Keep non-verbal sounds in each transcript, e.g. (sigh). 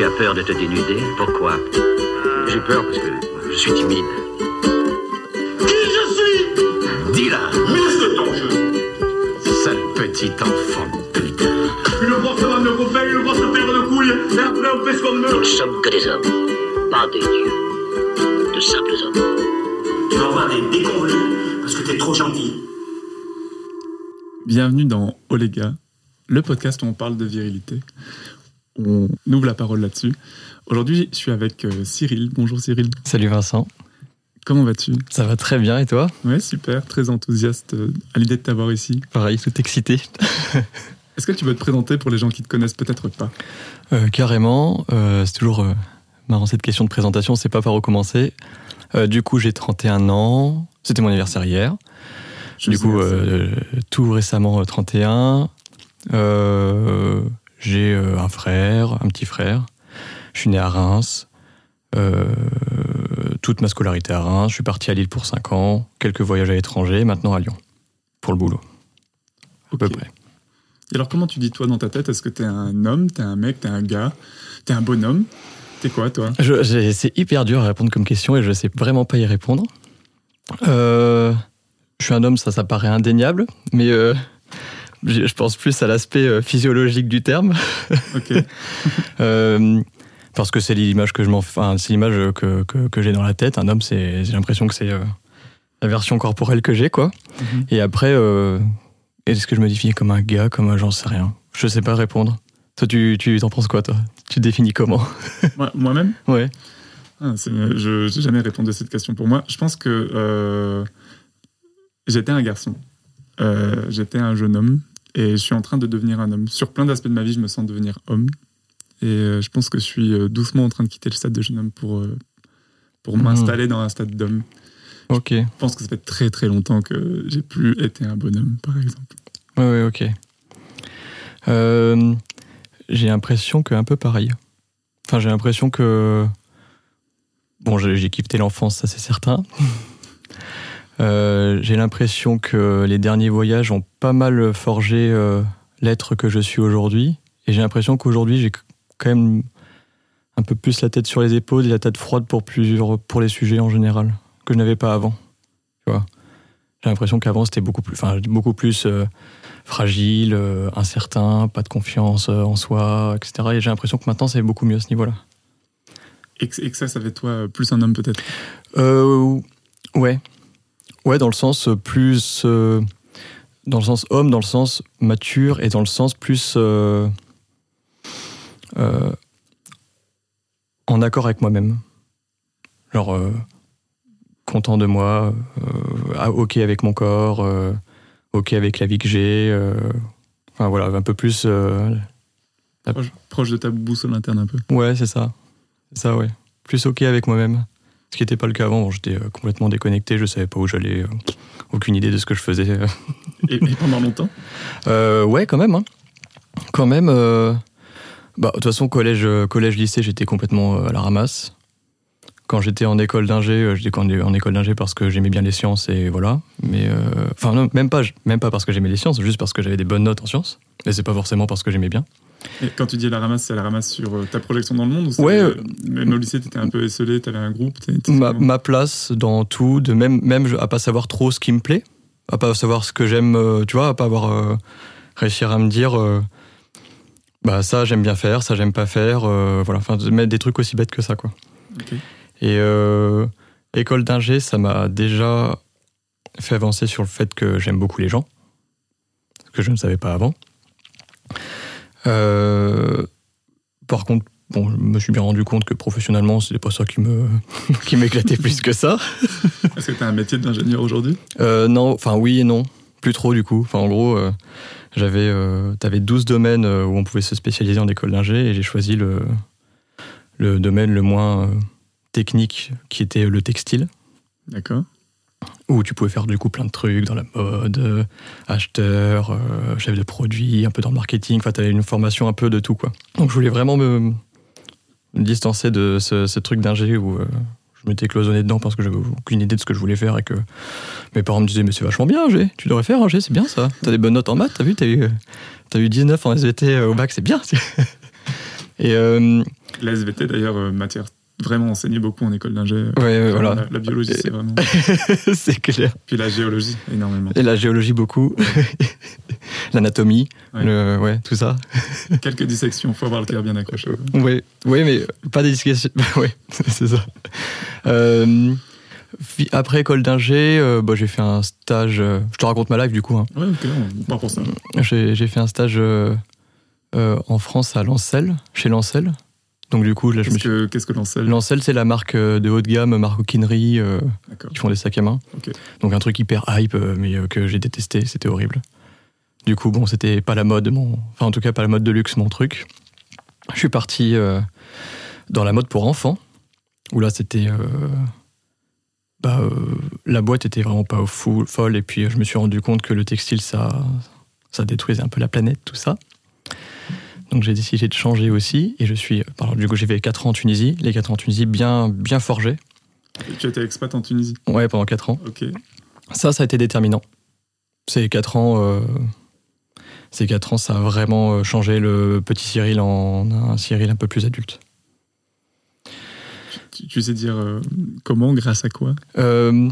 Tu as peur de te dénuder Pourquoi? J'ai peur parce que je suis timide. Qui je suis? Dis-la Mise de ton jeu Sale petit enfant de putain Une grosse vanne de copain, une grosse paire de couilles, et après on fait ce qu'on Nous ne veut sommes que des hommes, pas des dieux. De simples hommes. Tu vas avoir des déconvenus parce que t'es trop gentil. Bienvenue dans Oléga, le podcast où on parle de virilité. On ouvre la parole là-dessus. Aujourd'hui, je suis avec euh, Cyril. Bonjour Cyril. Salut Vincent, Comment vas-tu? Ça va très bien et toi? Ouais, super, très enthousiaste euh, à l'idée de t'avoir ici. Pareil, tout excité. (laughs) Est-ce que tu veux te présenter pour les gens qui te connaissent peut-être pas? Euh, carrément, euh, c'est toujours euh, marrant cette question de présentation, c'est pas par où commencer. Du coup, j'ai 31 ans, c'était mon anniversaire hier. Je du coup, tout récemment euh, 31. J'ai euh, un frère, un petit frère. Je suis né à Reims. Euh, toute ma scolarité à Reims. Je suis parti à Lille pour 5 ans. Quelques voyages à l'étranger. Maintenant à Lyon. Pour le boulot, à peu près. Et alors, comment tu dis toi dans ta tête Est-ce que t'es un homme, t'es un mec, t'es un gars, t'es un bonhomme? T'es quoi toi? C'est hyper dur à répondre comme question et je sais vraiment pas y répondre. Euh, je suis un homme, ça, ça paraît indéniable, mais euh, je pense plus à l'aspect euh, physiologique du terme. (laughs) Ok. (laughs) Euh, parce que c'est l'image que je m'en, enfin, c'est l'image que, que, que j'ai dans la tête. Un homme, c'est, j'ai l'impression que c'est euh, la version corporelle que j'ai, quoi. Mhm. Et après, euh, est-ce que je me définis comme un gars, comme un, j'en sais rien? Je sais pas répondre. Toi, tu, tu t'en penses quoi, toi? Tu te définis comment? (laughs) Moi- Moi-même? Ouais. Ah, c'est- Je n'ai jamais répondu à cette question pour moi. Je pense que j'étais un garçon. J'étais un jeune homme et je suis en train de devenir un homme. Sur plein d'aspects de ma vie, je me sens devenir homme. Et euh, je pense que je suis euh, doucement en train de quitter le stade de jeune homme pour, euh, pour Mhm. m'installer dans un stade d'homme. Ok. Je pense que ça fait très très longtemps que j'ai plus été un bonhomme, par exemple. Ouais, ouais, ok. J'ai l'impression que un peu pareil. Enfin, j'ai l'impression que. Bon, j'ai j'ai quitté l'enfance, ça c'est certain. Euh, j'ai l'impression que les derniers voyages ont pas mal forgé euh, l'être que je suis aujourd'hui. Et j'ai l'impression qu'aujourd'hui, j'ai quand même un peu plus la tête sur les épaules et la tête froide pour, plusieurs, pour les sujets en général, que je n'avais pas avant. Tu vois? J'ai l'impression qu'avant, c'était beaucoup plus, enfin, beaucoup plus euh, fragile, euh, incertain, pas de confiance euh, en soi, etc. Et j'ai l'impression que maintenant, c'est beaucoup mieux à ce niveau-là. Et que, et que ça, ça fait toi plus un homme peut-être? Ouais. Ouais, dans le sens plus. euh, dans le sens homme, dans le sens mature et dans le sens plus. euh, euh, en accord avec moi-même. Genre. euh, content de moi, euh, ok avec mon corps, euh, ok avec la vie que j'ai. euh, enfin voilà, un peu plus. euh, Proche, proche de ta boussole interne un peu. Ouais, c'est ça. C'est ça, ouais. Plus ok avec moi-même. Ce qui n'était pas le cas avant. J'étais euh, complètement déconnecté, je savais pas où j'allais, euh, aucune idée de ce que je faisais. Et, et pendant longtemps? Euh, ouais, quand même. hein. Quand même. euh, Bah, de toute façon, collège, collège, lycée, j'étais complètement à la ramasse. Quand j'étais en école d'ingé, j'étais en en école d'ingé parce que j'aimais bien les sciences et voilà. Mais euh, enfin, non, même pas, même pas parce que j'aimais les sciences, juste parce que j'avais des bonnes notes en sciences. Mais c'est pas forcément parce que j'aimais bien. Et quand tu dis à la ramasse, c'est à la ramasse sur euh, ta projection dans le monde ou Ouais, euh, Même au lycée, t'étais un peu esselé, t'avais un groupe ma, ma place dans tout, de même, même à pas savoir trop ce qui me plaît, à pas savoir ce que j'aime, euh, tu vois, à pas avoir euh, réussir à me dire, euh, bah ça j'aime bien faire, ça j'aime pas faire, euh, voilà, enfin de mettre des trucs aussi bêtes que ça quoi. Et euh, école d'ingé, ça m'a déjà fait avancer sur le fait que j'aime beaucoup les gens, ce que je ne savais pas avant. Euh, par contre, bon, je me suis bien rendu compte que professionnellement, c'était pas ça qui me (laughs) qui m'éclatait plus que ça. Est-ce que t'as un métier d'ingénieur aujourd'hui? Euh, non, enfin oui et non, plus trop du coup. Enfin en gros, euh, j'avais, euh, t'avais 12 domaines où on pouvait se spécialiser en école d'ingé et j'ai choisi le le domaine le moins technique qui était le textile. D'accord. Où tu pouvais faire du coup plein de trucs dans la mode, euh, acheteur, euh, chef de produit, un peu dans le marketing. Enfin, tu avais une formation un peu de tout, quoi. Donc, je voulais vraiment me, distancer de ce, truc d'ingé où euh, je m'étais cloisonné dedans parce que j'avais aucune idée de ce que je voulais faire et que mes parents me disaient Mais c'est vachement bien, G, tu devrais faire un G, c'est bien ça. T'as des bonnes notes en maths, t'as vu, t'as eu, t'as eu 19 en SVT au bac, c'est bien. (laughs) Et SVT, d'ailleurs, matière vraiment enseignée beaucoup en école d'ingé. ouais, ouais, voilà, La, la biologie, c'est vraiment. (laughs) c'est clair. Puis la géologie, énormément. Et la géologie beaucoup, (laughs) l'anatomie, Ouais. le- ouais, tout ça. (laughs) Quelques dissections, faut avoir le cœur bien accroché. Oui, oui, mais pas des discussions. oui, c'est ça. Euh, après école d'ingé, euh, bah, j'ai fait un stage. euh, je te raconte ma life du coup. hein. Ouais, ok, on part pour ça. J'ai fait un stage en France à Lancel, chez Lancel. Donc du coup, là, je me suis... que, qu'est-ce que l'enseigne Lancel, c'est la marque euh, de haut de gamme, maroquinerie, euh, D'accord. qui font des sacs à main. Donc un truc hyper hype, euh, mais euh, que j'ai détesté, c'était horrible. Du coup, bon, c'était pas la mode, mon... enfin en tout cas pas la mode de luxe, mon truc. Je suis parti euh, dans la mode pour enfants, où là c'était... euh, bah, euh, la boîte était vraiment pas fou, folle, et puis euh, je me suis rendu compte que le textile, ça, ça détruisait un peu la planète, tout ça. Donc j'ai décidé de changer aussi, et je suis... Alors, du coup, j'ai fait 4 ans en Tunisie, les 4 ans en Tunisie bien, bien forgés. Tu étais expat en Tunisie. Ouais, pendant 4 ans. Ok. Ça, ça a été déterminant. Ces quatre ans, euh, ces quatre ans, ça a vraiment euh, changé le petit Cyril en un Cyril un peu plus adulte. Tu, tu sais dire euh, comment, grâce à quoi? Euh,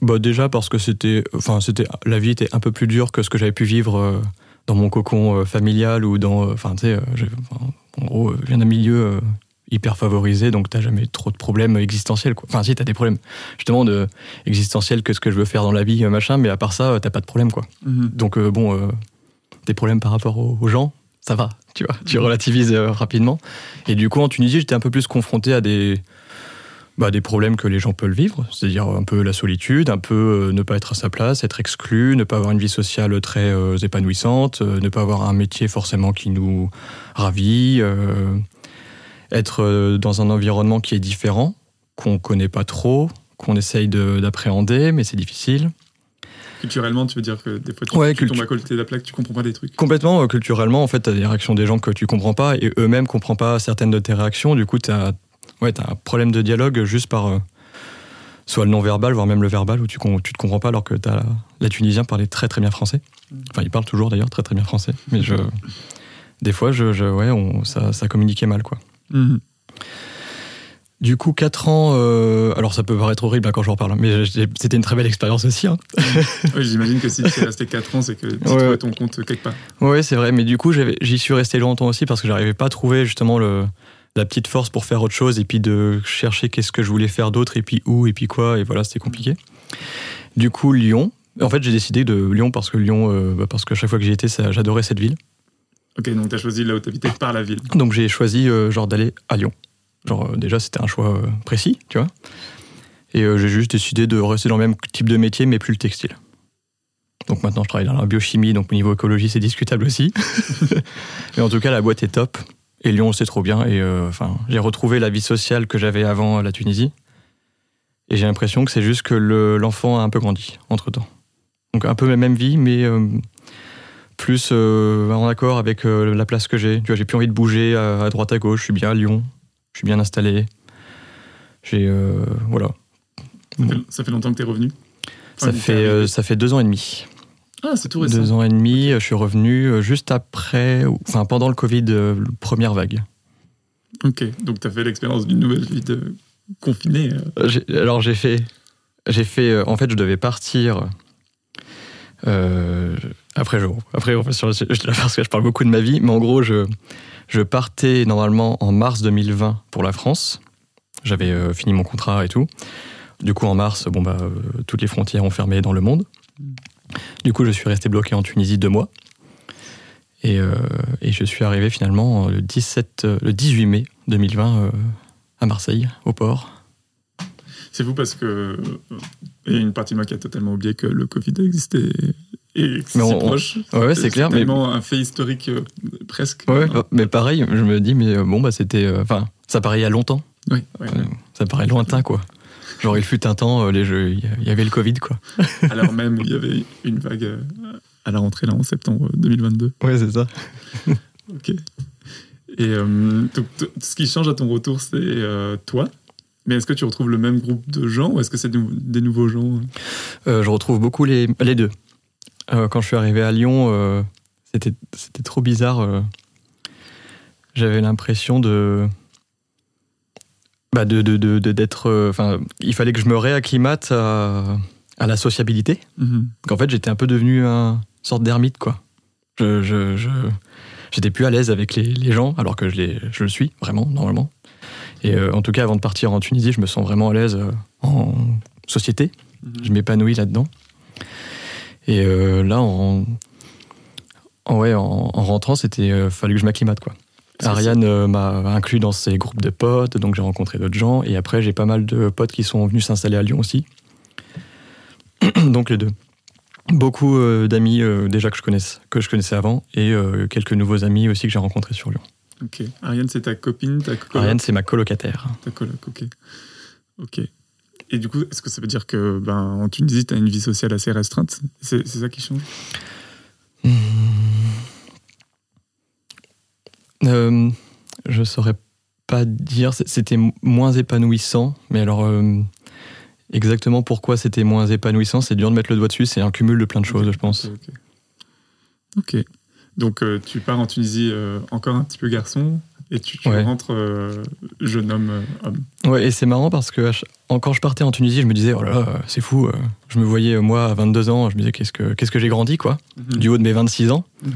bah déjà parce que c'était, enfin c'était, la vie était un peu plus dure que ce que j'avais pu vivre euh, dans mon cocon euh, familial ou dans, euh, enfin tu sais, euh, en gros, je viens d'un milieu hyper favorisé, donc t'as jamais trop de problèmes existentiels. Quoi. Enfin si, t'as des problèmes justement de existentiels que ce que je veux faire dans la vie, machin, mais à part ça, t'as pas de problème quoi. Donc euh, bon, euh, des problèmes par rapport aux, aux gens, ça va, tu vois, tu relativises euh, rapidement. Et du coup, en Tunisie, j'étais un peu plus confronté à des, bah, des problèmes que les gens peuvent vivre, c'est-à-dire un peu la solitude, un peu euh, ne pas être à sa place, être exclu, ne pas avoir une vie sociale très euh, épanouissante, euh, ne pas avoir un métier forcément qui nous ravit, être dans un environnement qui est différent, qu'on connaît pas trop, qu'on essaye de- d'appréhender, mais c'est difficile. Culturellement, tu veux dire que des fois, tu, Ouais, tu tombes à côté de la plaque, tu comprends pas des trucs. Complètement, culturellement, en fait, t'as des réactions des gens que tu comprends pas et eux-mêmes comprennent pas certaines de tes réactions. Du coup, t'as ouais, as un problème de dialogue juste par euh, soit le non-verbal, voire même le verbal, où tu, tu te comprends pas alors que t'as la Tunisien parlait très très bien français. Enfin, il parle toujours d'ailleurs très très bien français. Mais je, des fois, je, je- ouais, on, ça, ça communiquait mal, quoi. Mhm. Du coup, 4 ans, euh, alors ça peut paraître horrible hein, quand j'en parle, mais j'ai- c'était une très belle expérience aussi. hein. (laughs) Oui, j'imagine que si tu es resté (laughs) 4 ans, c'est que tu Ouais. trouvais ton compte quelque part. Oui, c'est vrai, mais du coup, j'y suis resté longtemps aussi parce que j'arrivais pas à trouver justement le, la petite force pour faire autre chose et puis de chercher qu'est-ce que je voulais faire d'autre et puis où et puis quoi, et voilà, c'était compliqué. Du coup, Lyon. En fait, j'ai décidé de Lyon parce que Lyon, euh, bah, parce que chaque fois que j'y étais, ça- j'adorais cette ville. Ok, donc tu as choisi là où tu habitais par la ville. Donc j'ai choisi euh, genre d'aller à Lyon. Genre euh, déjà c'était un choix précis, tu vois. Et j'ai juste décidé de rester dans le même type de métier mais plus le textile. Donc maintenant je travaille dans la biochimie, donc au niveau écologie c'est discutable aussi. (laughs) mais en tout cas la boîte est top. Et Lyon c'est trop bien. Et euh, enfin j'ai retrouvé la vie sociale que j'avais avant la Tunisie. Et j'ai l'impression que c'est juste que le- l'enfant a un peu grandi entre temps. Donc un peu la même vie mais euh, plus euh, en accord avec la place que j'ai. Tu vois, j'ai plus envie de bouger à, à droite à gauche. Je suis bien à Lyon. Je suis bien installé. J'ai voilà. Ça fait, ça fait longtemps que tu es revenu Ça fait ça fait deux ans et demi. Ah, c'est tout récent. Deux ans et demi. Je suis revenu euh, juste après, enfin pendant le Covid, euh, première vague. Ok, donc tu as fait l'expérience d'une nouvelle vie de confiné. euh. Euh, Alors j'ai fait, j'ai fait. euh, en fait, je devais partir. euh, après, je, après, sur le sujet, parce que je parle beaucoup de ma vie, mais en gros, je, je partais normalement en mars 2020 pour la France. J'avais euh, fini mon contrat et tout. Du coup, en mars, bon bah, euh, toutes les frontières ont fermé dans le monde. Du coup, je suis resté bloqué en Tunisie deux mois. Et, euh, et je suis arrivé finalement le 17, euh, le 18 mai 2020 euh, à Marseille, au port. C'est fou parce que euh, il y a une partie de moi qui a totalement oublié que le Covid existait et que c'est si on- proche. Ouais, c'est clair. Mais, tellement un fait historique euh, presque. ouais, mais pareil, je me dis, mais euh, bon, bah c'était. euh, Enfin, ça paraît il y a longtemps. Oui, ouais, Euh, ça paraît lointain, quoi. Genre, il fut un temps, euh, les jeux, il y- avait le Covid, quoi. (laughs) Alors même où il y avait une vague euh, à la rentrée là en septembre 2022. Ouais, c'est ça. (laughs) Ok. Et euh, donc, ce qui change à ton retour, c'est euh, toi. Mais est-ce que tu retrouves le même groupe de gens ou est-ce que c'est de- des nouveaux gens Euh, je retrouve beaucoup les, les deux. Euh, quand je suis arrivé à Lyon, euh, c'était c'était trop bizarre. euh. j'avais l'impression de. Bah de, de, de- d'être. euh, Enfin, il fallait que je me réacclimate à, à la sociabilité. Mhm. qu'en fait j'étais un peu devenu un sorte d'ermite quoi. Je, je, je- j'étais plus à l'aise avec les, les gens alors que je, les, je le suis vraiment normalement. Et euh, en tout cas avant de partir en Tunisie, je me sens vraiment à l'aise euh, en société. Mhm. Je m'épanouis là-dedans. Et euh, là en, en, ouais, en, en rentrant, c'était fallait que je m'acclimate quoi. Ariane euh, m'a inclus dans ses groupes de potes, donc j'ai rencontré d'autres gens. Et après, j'ai pas mal de potes qui sont venus s'installer à Lyon aussi. (clears throat) donc les deux. Beaucoup euh, d'amis euh, déjà que je, connaisse, que je connaissais avant et euh, quelques nouveaux amis aussi que j'ai rencontrés sur Lyon. Ok. Ariane, c'est ta copine, ta coloc Ariane, c'est ma colocataire. Ta coloc, ok. Ok. Et du coup, est-ce que ça veut dire que ben, en Tunisie, tu as une vie sociale assez restreinte? C'est c'est ça qui change? Euh, je saurais pas dire. C'était moins épanouissant, mais alors euh, exactement pourquoi c'était moins épanouissant, c'est dur de mettre le doigt dessus. C'est un cumul de plein de choses, je pense. Ok. Ok. Ok. Donc, euh, tu pars en Tunisie encore un petit peu garçon et tu, tu Ouais. rentres euh, jeune homme, euh, homme. Ouais, et c'est marrant parce que quand je partais en Tunisie, je me disais, oh là là, c'est fou. euh, Je me voyais, euh, moi, à 22 ans, je me disais, qu'est-ce que, qu'est-ce que j'ai grandi, quoi, Mhm. du haut de mes 26 ans. Mhm.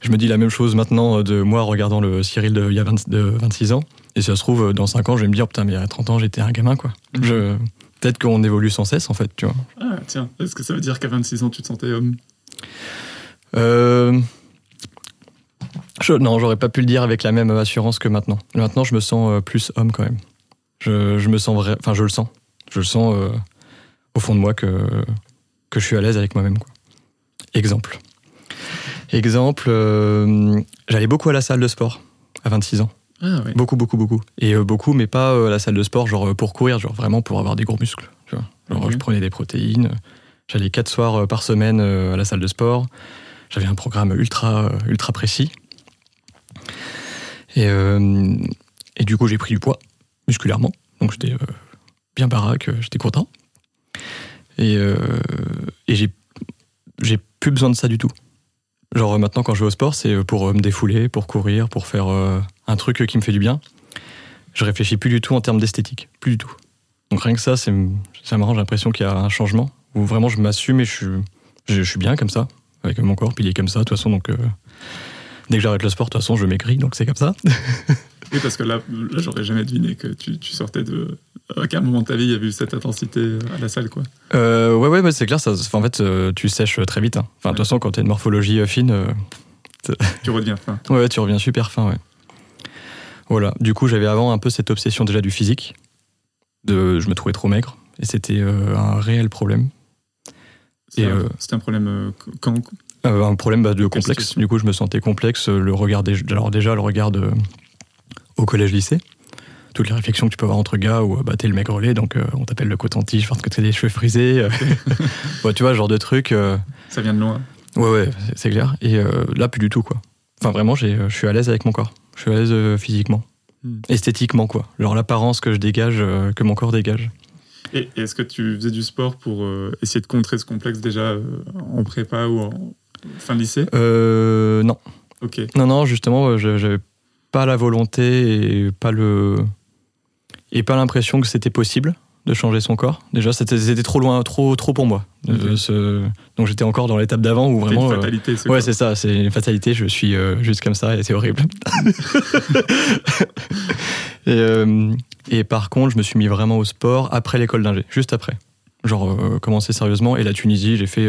Je me dis la même chose maintenant euh, de moi regardant le Cyril de, il y a 20 de 26 ans. Et si ça se trouve, dans 5 ans, je vais me dire, putain, mais à 30 ans, j'étais un gamin, quoi. Mhm. Je, peut-être qu'on évolue sans cesse, en fait, tu vois. Ah, tiens. Est-ce que ça veut dire qu'à 26 ans, tu te sentais homme? Euh, je- non, j'aurais pas pu le dire avec la même assurance que maintenant. Maintenant, je me sens euh, plus homme quand même. Je, je me sens vrai, enfin, je le sens. Je le sens euh, au fond de moi que, que je suis à l'aise avec moi-même. Exemple. Exemple, euh, j'allais beaucoup à la salle de sport à 26 ans. Ah, ouais. Beaucoup, beaucoup, beaucoup. Et euh, beaucoup, mais pas euh, à la salle de sport, genre pour courir, genre vraiment pour avoir des gros muscles. Tu vois. Genre, Mhm. je prenais des protéines. J'allais quatre soirs par semaine à la salle de sport. J'avais un programme ultra, ultra précis. Et, euh, et du coup, j'ai pris du poids musculairement. Donc j'étais euh, bien baraque, euh, j'étais content. Et, et j'ai, plus besoin de ça du tout. Genre maintenant, quand je vais au sport, c'est pour me défouler, pour courir, pour faire un truc qui me fait du bien. Je réfléchis plus du tout en termes d'esthétique, plus du tout. Donc rien que ça, c'est, c'est marrant, j'ai l'impression qu'il y a un changement où vraiment je m'assume et je suis, je, suis bien comme ça, avec mon corps, puis il est comme ça, de toute façon. Donc dès que j'arrête le sport, de toute façon, je maigris, donc c'est comme ça. (laughs) Oui, parce que là, là j'aurais jamais deviné que tu, tu sortais de. À quel moment de ta vie il y avait eu cette intensité à la salle, quoi. Euh, ouais, ouais, ouais, c'est clair. Ça, en fait, euh, tu sèches très vite. hein. Enfin, de toute façon, quand t'as une morphologie euh, fine, Tu redeviens fin. (laughs) ouais, tu reviens super fin. Ouais. Voilà. Du coup, j'avais avant un peu cette obsession déjà du physique. De, je me trouvais trop maigre et c'était euh, un réel problème. Et, un, euh, un problème euh, quand Euh, un problème bah, de complexe. Du coup, je me sentais complexe. euh, Le regard des, alors déjà le regard de- au collège-lycée. Toutes les réflexions que tu peux avoir entre gars où euh, bah, t'es le maigrelet, donc euh, on t'appelle le coton-tige parce que t'as des cheveux frisés. (laughs) (laughs) tu vois, ce genre de truc. ça vient de loin. Ouais, ouais, c'est- clair. Et là, plus du tout, quoi. Enfin, vraiment, je suis à l'aise avec mon corps. Je suis à l'aise physiquement. Hmm. Esthétiquement, quoi. Genre l'apparence que je dégage, que mon corps dégage. Et, est-ce que tu faisais du sport pour essayer de contrer ce complexe déjà en prépa ou en fin de lycée Euh, non. Ok. Non, non, justement, euh, j'avais pas la volonté et pas le. Et pas l'impression que c'était possible de changer son corps. Déjà, c'était trop loin, trop, trop pour moi. Ce- Donc j'étais encore dans l'étape d'avant où C'est vraiment. une euh, fatalité. ce Ouais, c'est ça, c'est une fatalité, je suis euh, juste comme ça et c'est horrible. (laughs) et, euh, et par contre, je me suis mis vraiment au sport après l'école d'ingé, juste après. Genre, euh, commencer sérieusement. Et la Tunisie, j'ai fait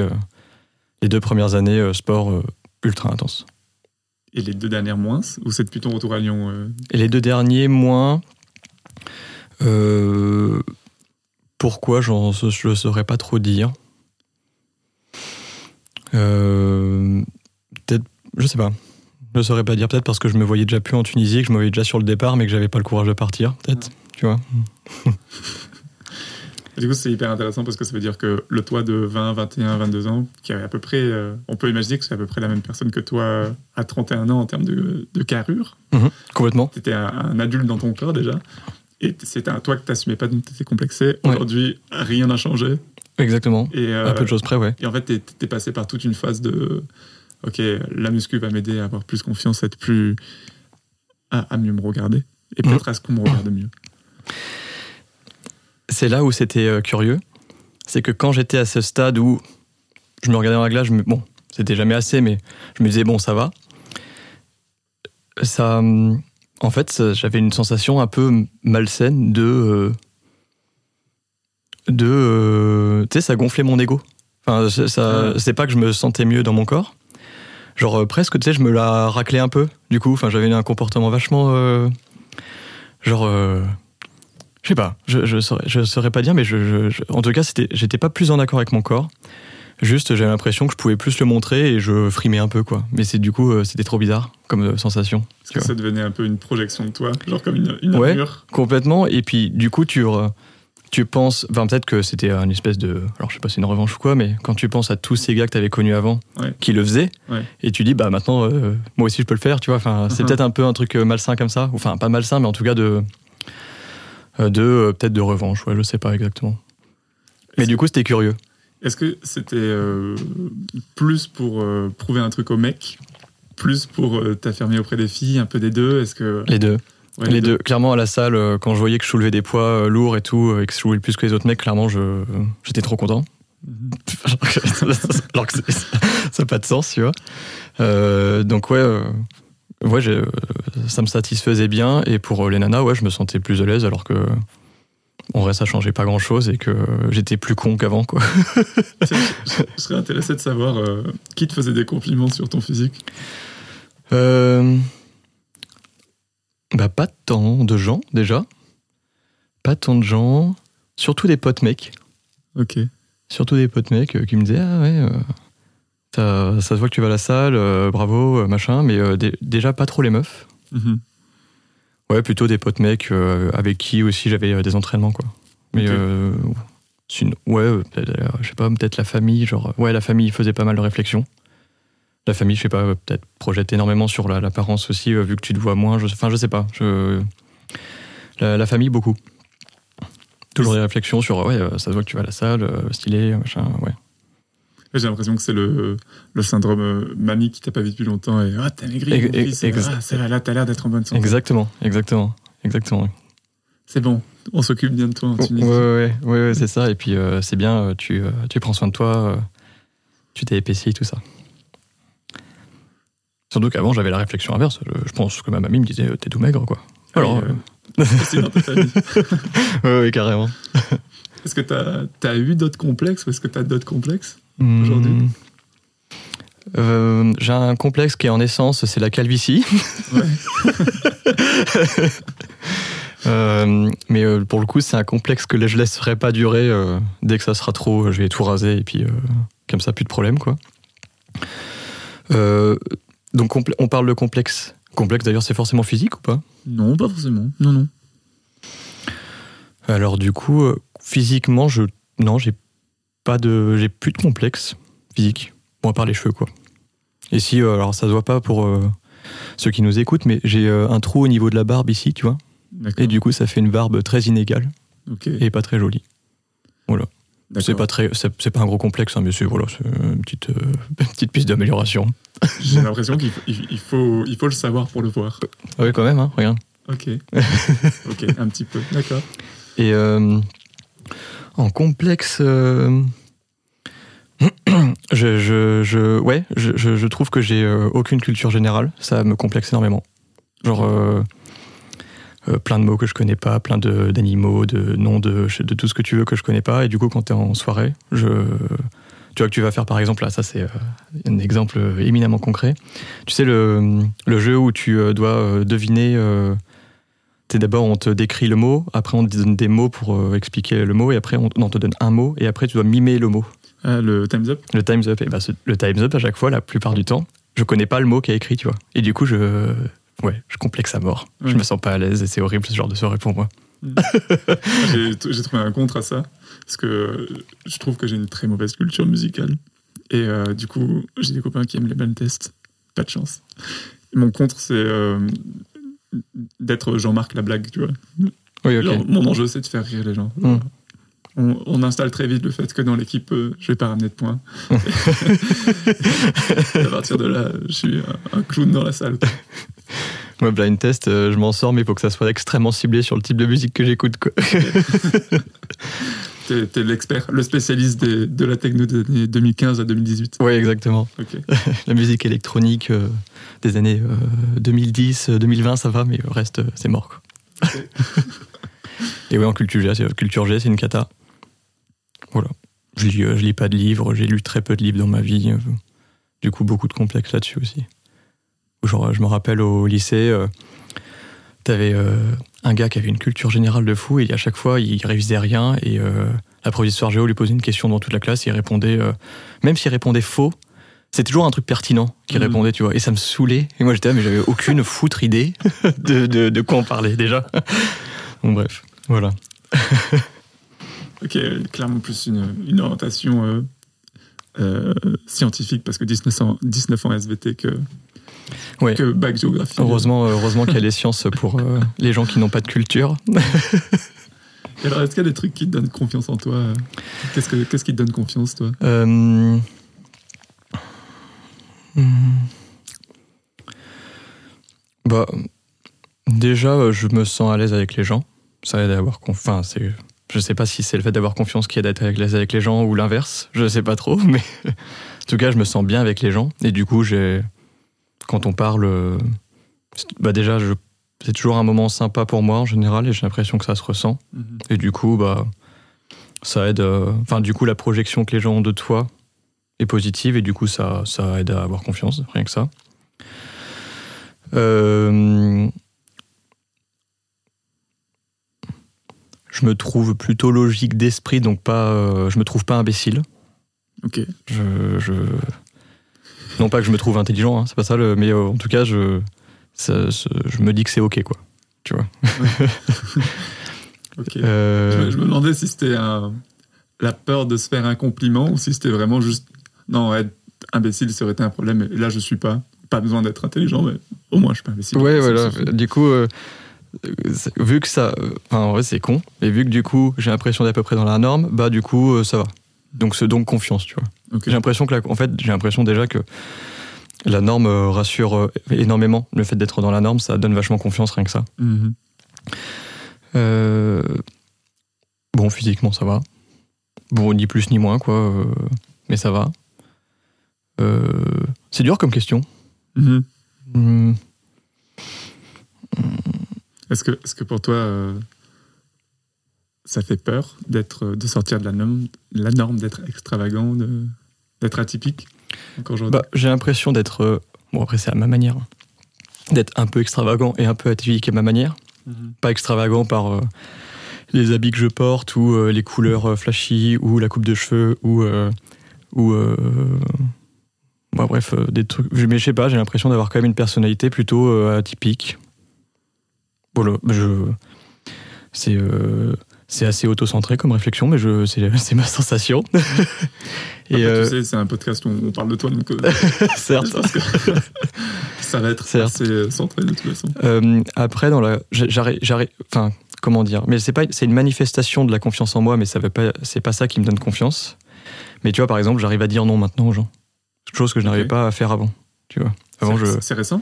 les deux premières années euh, sport euh, ultra intense. Et les deux dernières moins Ou c'est depuis ton retour à Lyon euh, Et les deux derniers, moins. Euh, pourquoi Je ne saurais pas trop dire. Euh, peut-être, je sais pas. Je ne saurais pas dire. Peut-être parce que je me voyais déjà plus en Tunisie, que je me voyais déjà sur le départ, mais que j'avais pas le courage de partir. Peut-être, tu vois. (laughs) Et Du coup, c'est hyper intéressant parce que ça veut dire que le toi de 20, 21, 22 ans, qui est à peu près. euh, on peut imaginer que c'est à peu près la même personne que toi euh, à 31 ans en termes de, de carrure. Complètement. Tu étais un, un adulte dans ton corps déjà. Et c'était un toi que tu n'assumais pas, donc tu étais complexé. Ouais. Aujourd'hui, rien n'a changé. Exactement. Et, euh, Un peu de choses près, ouais. et en fait, tu es, passé par toute une phase de. Ok, la muscu va m'aider à avoir plus confiance, à être plus. à, à mieux me regarder et peut-être à ce qu'on me regarde mieux. C'est là où c'était euh, curieux. C'est que quand j'étais à ce stade où je me regardais dans la glace, je me- bon, c'était jamais assez, mais je me disais, bon, ça va. Ça, en fait, j'avais une sensation un peu malsaine de. euh, de. euh, tu sais, ça gonflait mon ego. Enfin, ça, Ah. c'est pas que je me sentais mieux dans mon corps. Genre, presque, tu sais, je me la raclais un peu, du coup. Enfin, j'avais un comportement vachement. euh, genre. Euh, je sais pas, je, je, saurais, je saurais pas dire, mais je, je- je- en tout cas, c'était, j'étais pas plus en accord avec mon corps. Juste, j'avais l'impression que je pouvais plus le montrer et je frimais un peu, quoi. Mais c'est du coup, euh, c'était trop bizarre comme euh, sensation. Est-ce Tu que vois. ça devenait un peu une projection de toi, genre comme une, une Ouais. armure? Complètement. Et puis, du coup, tu, re- tu penses. Enfin, peut-être que c'était une espèce de. Alors, je sais pas si c'est une revanche ou quoi, mais quand tu penses à tous ces gars que tu avais connus avant Ouais. qui le faisaient, Ouais. et tu dis, bah maintenant, euh, moi aussi, je peux le faire, tu vois. Enfin, c'est Mhm. peut-être un peu un truc euh, malsain comme ça. Enfin, pas malsain, mais en tout cas de. Euh, de euh, peut-être de revanche, ouais, je sais pas exactement. Mais du coup, c'était curieux. Est-ce que c'était euh, plus pour euh, prouver un truc au mec Plus pour euh, t'affirmer auprès des filles Un peu des deux? Est-ce que. Les deux. Ouais, les deux. Clairement, à la salle, quand je voyais que je soulevais des poids lourds et tout, et que je soulevais plus que les autres mecs, clairement, je, j'étais trop content. Mhm. (laughs) Alors que, (laughs) alors que ça n'a pas de sens, tu vois. Donc, ouais, ouais euh, ça me satisfaisait bien. Et pour euh, les nanas, ouais, je me sentais plus à l'aise, alors que. En vrai, ça changeait pas grand chose et que j'étais plus con qu'avant, quoi. (laughs) Je, serais intéressé de savoir euh, qui te faisait des compliments sur ton physique? Euh, bah, pas tant de gens, déjà. Pas tant de gens. Surtout des potes mecs. Ok. Surtout des potes mecs qui me disaient Ah ouais, euh, ça se voit que tu vas à la salle, euh, bravo, euh, machin. Mais euh, dé- déjà, pas trop les meufs. Mhm. Ouais, plutôt des potes mecs euh, avec qui aussi j'avais des entraînements, quoi. Mais ouais, je sais pas, peut-être la famille, genre, ouais, la famille faisait pas mal de réflexions. La famille, je sais pas, peut-être projette énormément sur la- l'apparence aussi, vu que tu te vois moins. je- Enfin, je sais pas. Je, la, la famille, beaucoup. Toujours des réflexions sur, ouais, ça se voit que tu vas à la salle, stylé, machin, ouais. J'ai l'impression que c'est le, le syndrome euh, mamie qui t'a pas vu depuis longtemps et ah t'as maigri Ex- mon fils. ex- ah ça va là t'as l'air d'être en bonne santé. Exactement, exactement, exactement. C'est bon, on s'occupe bien de toi en Tunisie. ouais, ouais, c'est ça. Et puis, euh, c'est bien, euh, tu, tu prends soin de toi, tu t'es épaissi, tout ça. Surtout qu'avant, j'avais la réflexion inverse. Je, je pense que ma mamie me disait, t'es tout maigre, quoi. Alors, Et, euh, (laughs) aussi dans ta famille. euh, ouais, ouais, carrément. Est-ce que t'as as eu d'autres complexes ou est-ce que t'as d'autres complexes? Hmm. Aujourd'hui Euh, J'ai un complexe qui est en essence, c'est la calvitie. Ouais. (laughs) Euh, mais euh, pour le coup, c'est un complexe que je laisserai pas durer. dès que ça sera trop, je vais tout raser et puis comme ça, plus de problème, quoi. Donc, on parle de complexe. Complexe, d'ailleurs, c'est forcément physique ou pas? Non, pas forcément. Non, non. Alors, du coup, physiquement, je non, j'ai pas de, j'ai plus de complexe physique. Bon, à part les cheveux, quoi. Et si, euh, alors, ça se voit pas pour euh, ceux qui nous écoutent, mais j'ai euh, un trou au niveau de la barbe ici, tu vois. Et du coup, ça fait une barbe très inégale et pas très jolie. C'est D'accord. pas très, c'est c'est pas un gros complexe, hein, mais c'est voilà, c'est une petite, (laughs) une petite piste d'amélioration. J'ai l'impression qu'il faut, il- faut, il faut le savoir pour le voir. Oui, quand même, hein, regarde. Ok. (laughs) ok, un petit peu. D'accord. Et en complexe, euh, (clears throat) je, je, ouais, je, trouve que j'ai euh, aucune culture générale. Ça me complexe énormément. Genre euh, plein de mots que je connais pas, plein d'animaux, de, noms, de, de tout ce que tu veux que je connais pas. Et du coup, quand tu es en soirée, je, tu vois que tu vas faire par exemple, là, ça c'est un exemple éminemment concret. Tu sais, le, le jeu où tu dois deviner. Euh, d'abord on te décrit le mot, après on te donne des mots pour euh, expliquer le mot, et après on, te donne un mot, et après tu dois mimer le mot. Ah, le Time's Up? Le time's up, et ce- le time's up à chaque fois, la plupart du temps, je connais pas le mot qui est écrit, tu vois. Et du coup, je, ouais, je complexe à mort. Je me sens pas à l'aise, et c'est horrible ce genre de soirée pour moi. (laughs) J'ai j'ai trouvé un contre à ça, parce que je trouve que j'ai une très mauvaise culture musicale. Et euh, du coup, j'ai des copains qui aiment les blind tests. Pas de chance. Mon contre, c'est euh, d'être Jean-Marc la blague, tu vois. Oui, ok. Genre, mon enjeu, c'est de faire rire les gens. Mm. On, on installe très vite le fait que dans l'équipe, euh, je vais pas ramener de points. (laughs) à partir de là, je suis un, un clown dans la salle. Ouais, blind test, euh, je m'en sors, mais il faut que ça soit extrêmement ciblé sur le type de musique que j'écoute. (laughs) T'es t'es l'expert, le spécialiste des- de la techno des années 2015 à 2018. ouais, exactement. (laughs) La musique électronique euh, des années euh, 2010, euh, 2020, ça va, mais le reste, euh, c'est mort. Quoi. (laughs) Et ouais, en culture G, c'est, culture G, c'est une cata. Voilà. Je lis, euh, je lis pas de livres, j'ai lu très peu de livres dans ma vie. euh, Du coup, beaucoup de complexes là-dessus aussi. Genre, je me rappelle au lycée, euh, t'avais euh, un gars qui avait une culture générale de fou et à chaque fois, il révisait rien et euh, la d'histoire géo lui posait une question devant toute la classe et il répondait, euh, même s'il répondait faux, c'est toujours un truc pertinent qu'il Mhm. répondait, tu vois. Et ça me saoulait. Et moi, j'étais là, mais j'avais aucune (laughs) foutre idée de, de, de quoi on parlait déjà. (laughs) Donc, bref, voilà. (laughs) Ok, clairement plus une, une orientation euh, euh, scientifique parce que 19 ans, 19 ans SVT que, Ouais. que bac géographie. Heureusement, heureusement qu'il y a les sciences pour euh, les gens qui n'ont pas de culture. Et (laughs) alors, est-ce qu'il y a des trucs qui te donnent confiance en toi euh Qu'est-ce, que, qu'est-ce qui te donne confiance, toi? Euh, hmm. Bah, déjà, euh, je me sens à l'aise avec les gens. Ça aide à avoir confiance. Enfin, c'est. Je sais pas si c'est le fait d'avoir confiance qui aide à être à l'aise avec les gens ou l'inverse. Je sais pas trop, (laughs) mais en tout cas, je me sens bien avec les gens. Et du coup, j'ai. Quand on parle. euh, Bah, déjà, c'est toujours un moment sympa pour moi en général et j'ai l'impression que ça se ressent. Et du coup, bah, ça aide. euh, Enfin, du coup, la projection que les gens ont de toi est positive et du coup, ça, ça aide à avoir confiance, rien que ça. Euh, Je me trouve plutôt logique d'esprit, donc pas. euh, je me trouve pas imbécile. Ok. Je, je- Non pas que je me trouve intelligent, hein, c'est pas ça, le... mais euh, en tout cas, je, ça- ce- je me dis que c'est ok, quoi. Tu vois. (laughs) ok. Euh, Je, me, je me demandais si c'était un- la peur de se faire un compliment ou si c'était vraiment juste. Non, être imbécile, ça aurait été un problème. Et là, je suis pas. Pas besoin d'être intelligent, mais au moins, je suis pas imbécile. Ouais, voilà. Du coup, euh, vu que ça. Enfin, en vrai, c'est con. Et vu que du coup, j'ai l'impression d'être à peu près dans la norme, bah, du coup, euh, ça va. Donc, c'est donc confiance, tu vois. J'ai l'impression que, la- en fait, j'ai l'impression déjà que la norme euh, rassure euh, énormément. Le fait d'être dans la norme, ça donne vachement confiance, rien que ça. Mhm. Euh, Bon, physiquement, ça va. Bon, ni plus ni moins, quoi. euh, Mais ça va. Euh, C'est dur comme question. Mhm. Hmm, Est-ce que, est que pour toi, ça fait peur d'être, de sortir de la norme, la norme d'être extravagant, de- d'être atypique Bah, j'ai l'impression d'être. euh, Bon, après, c'est à ma manière. hein. D'être un peu extravagant et un peu atypique à ma manière. Mhm. Pas extravagant par euh, les habits que je porte ou euh, les couleurs flashy ou la coupe de cheveux ou. ou bah, bref, des trucs. Mais je sais pas, j'ai l'impression d'avoir quand même une personnalité plutôt atypique. Voilà, je. C'est. Euh, c'est assez auto-centré comme réflexion, mais je, c'est, c'est ma sensation. (laughs) Après, et euh, tu sais, c'est un podcast où on parle de toi, donc euh, (laughs) certes, (laughs) ça va être Certes. assez centré de toute façon. Euh, après, dans la, j'arrive, j'arrive, enfin, comment dire Mais c'est pas, c'est une manifestation de la confiance en moi, mais ça veut pas, c'est pas ça qui me donne confiance. Mais tu vois, par exemple, j'arrive à dire non maintenant aux gens, chose que je n'arrivais pas à faire avant. Tu vois, avant je, C'est récent?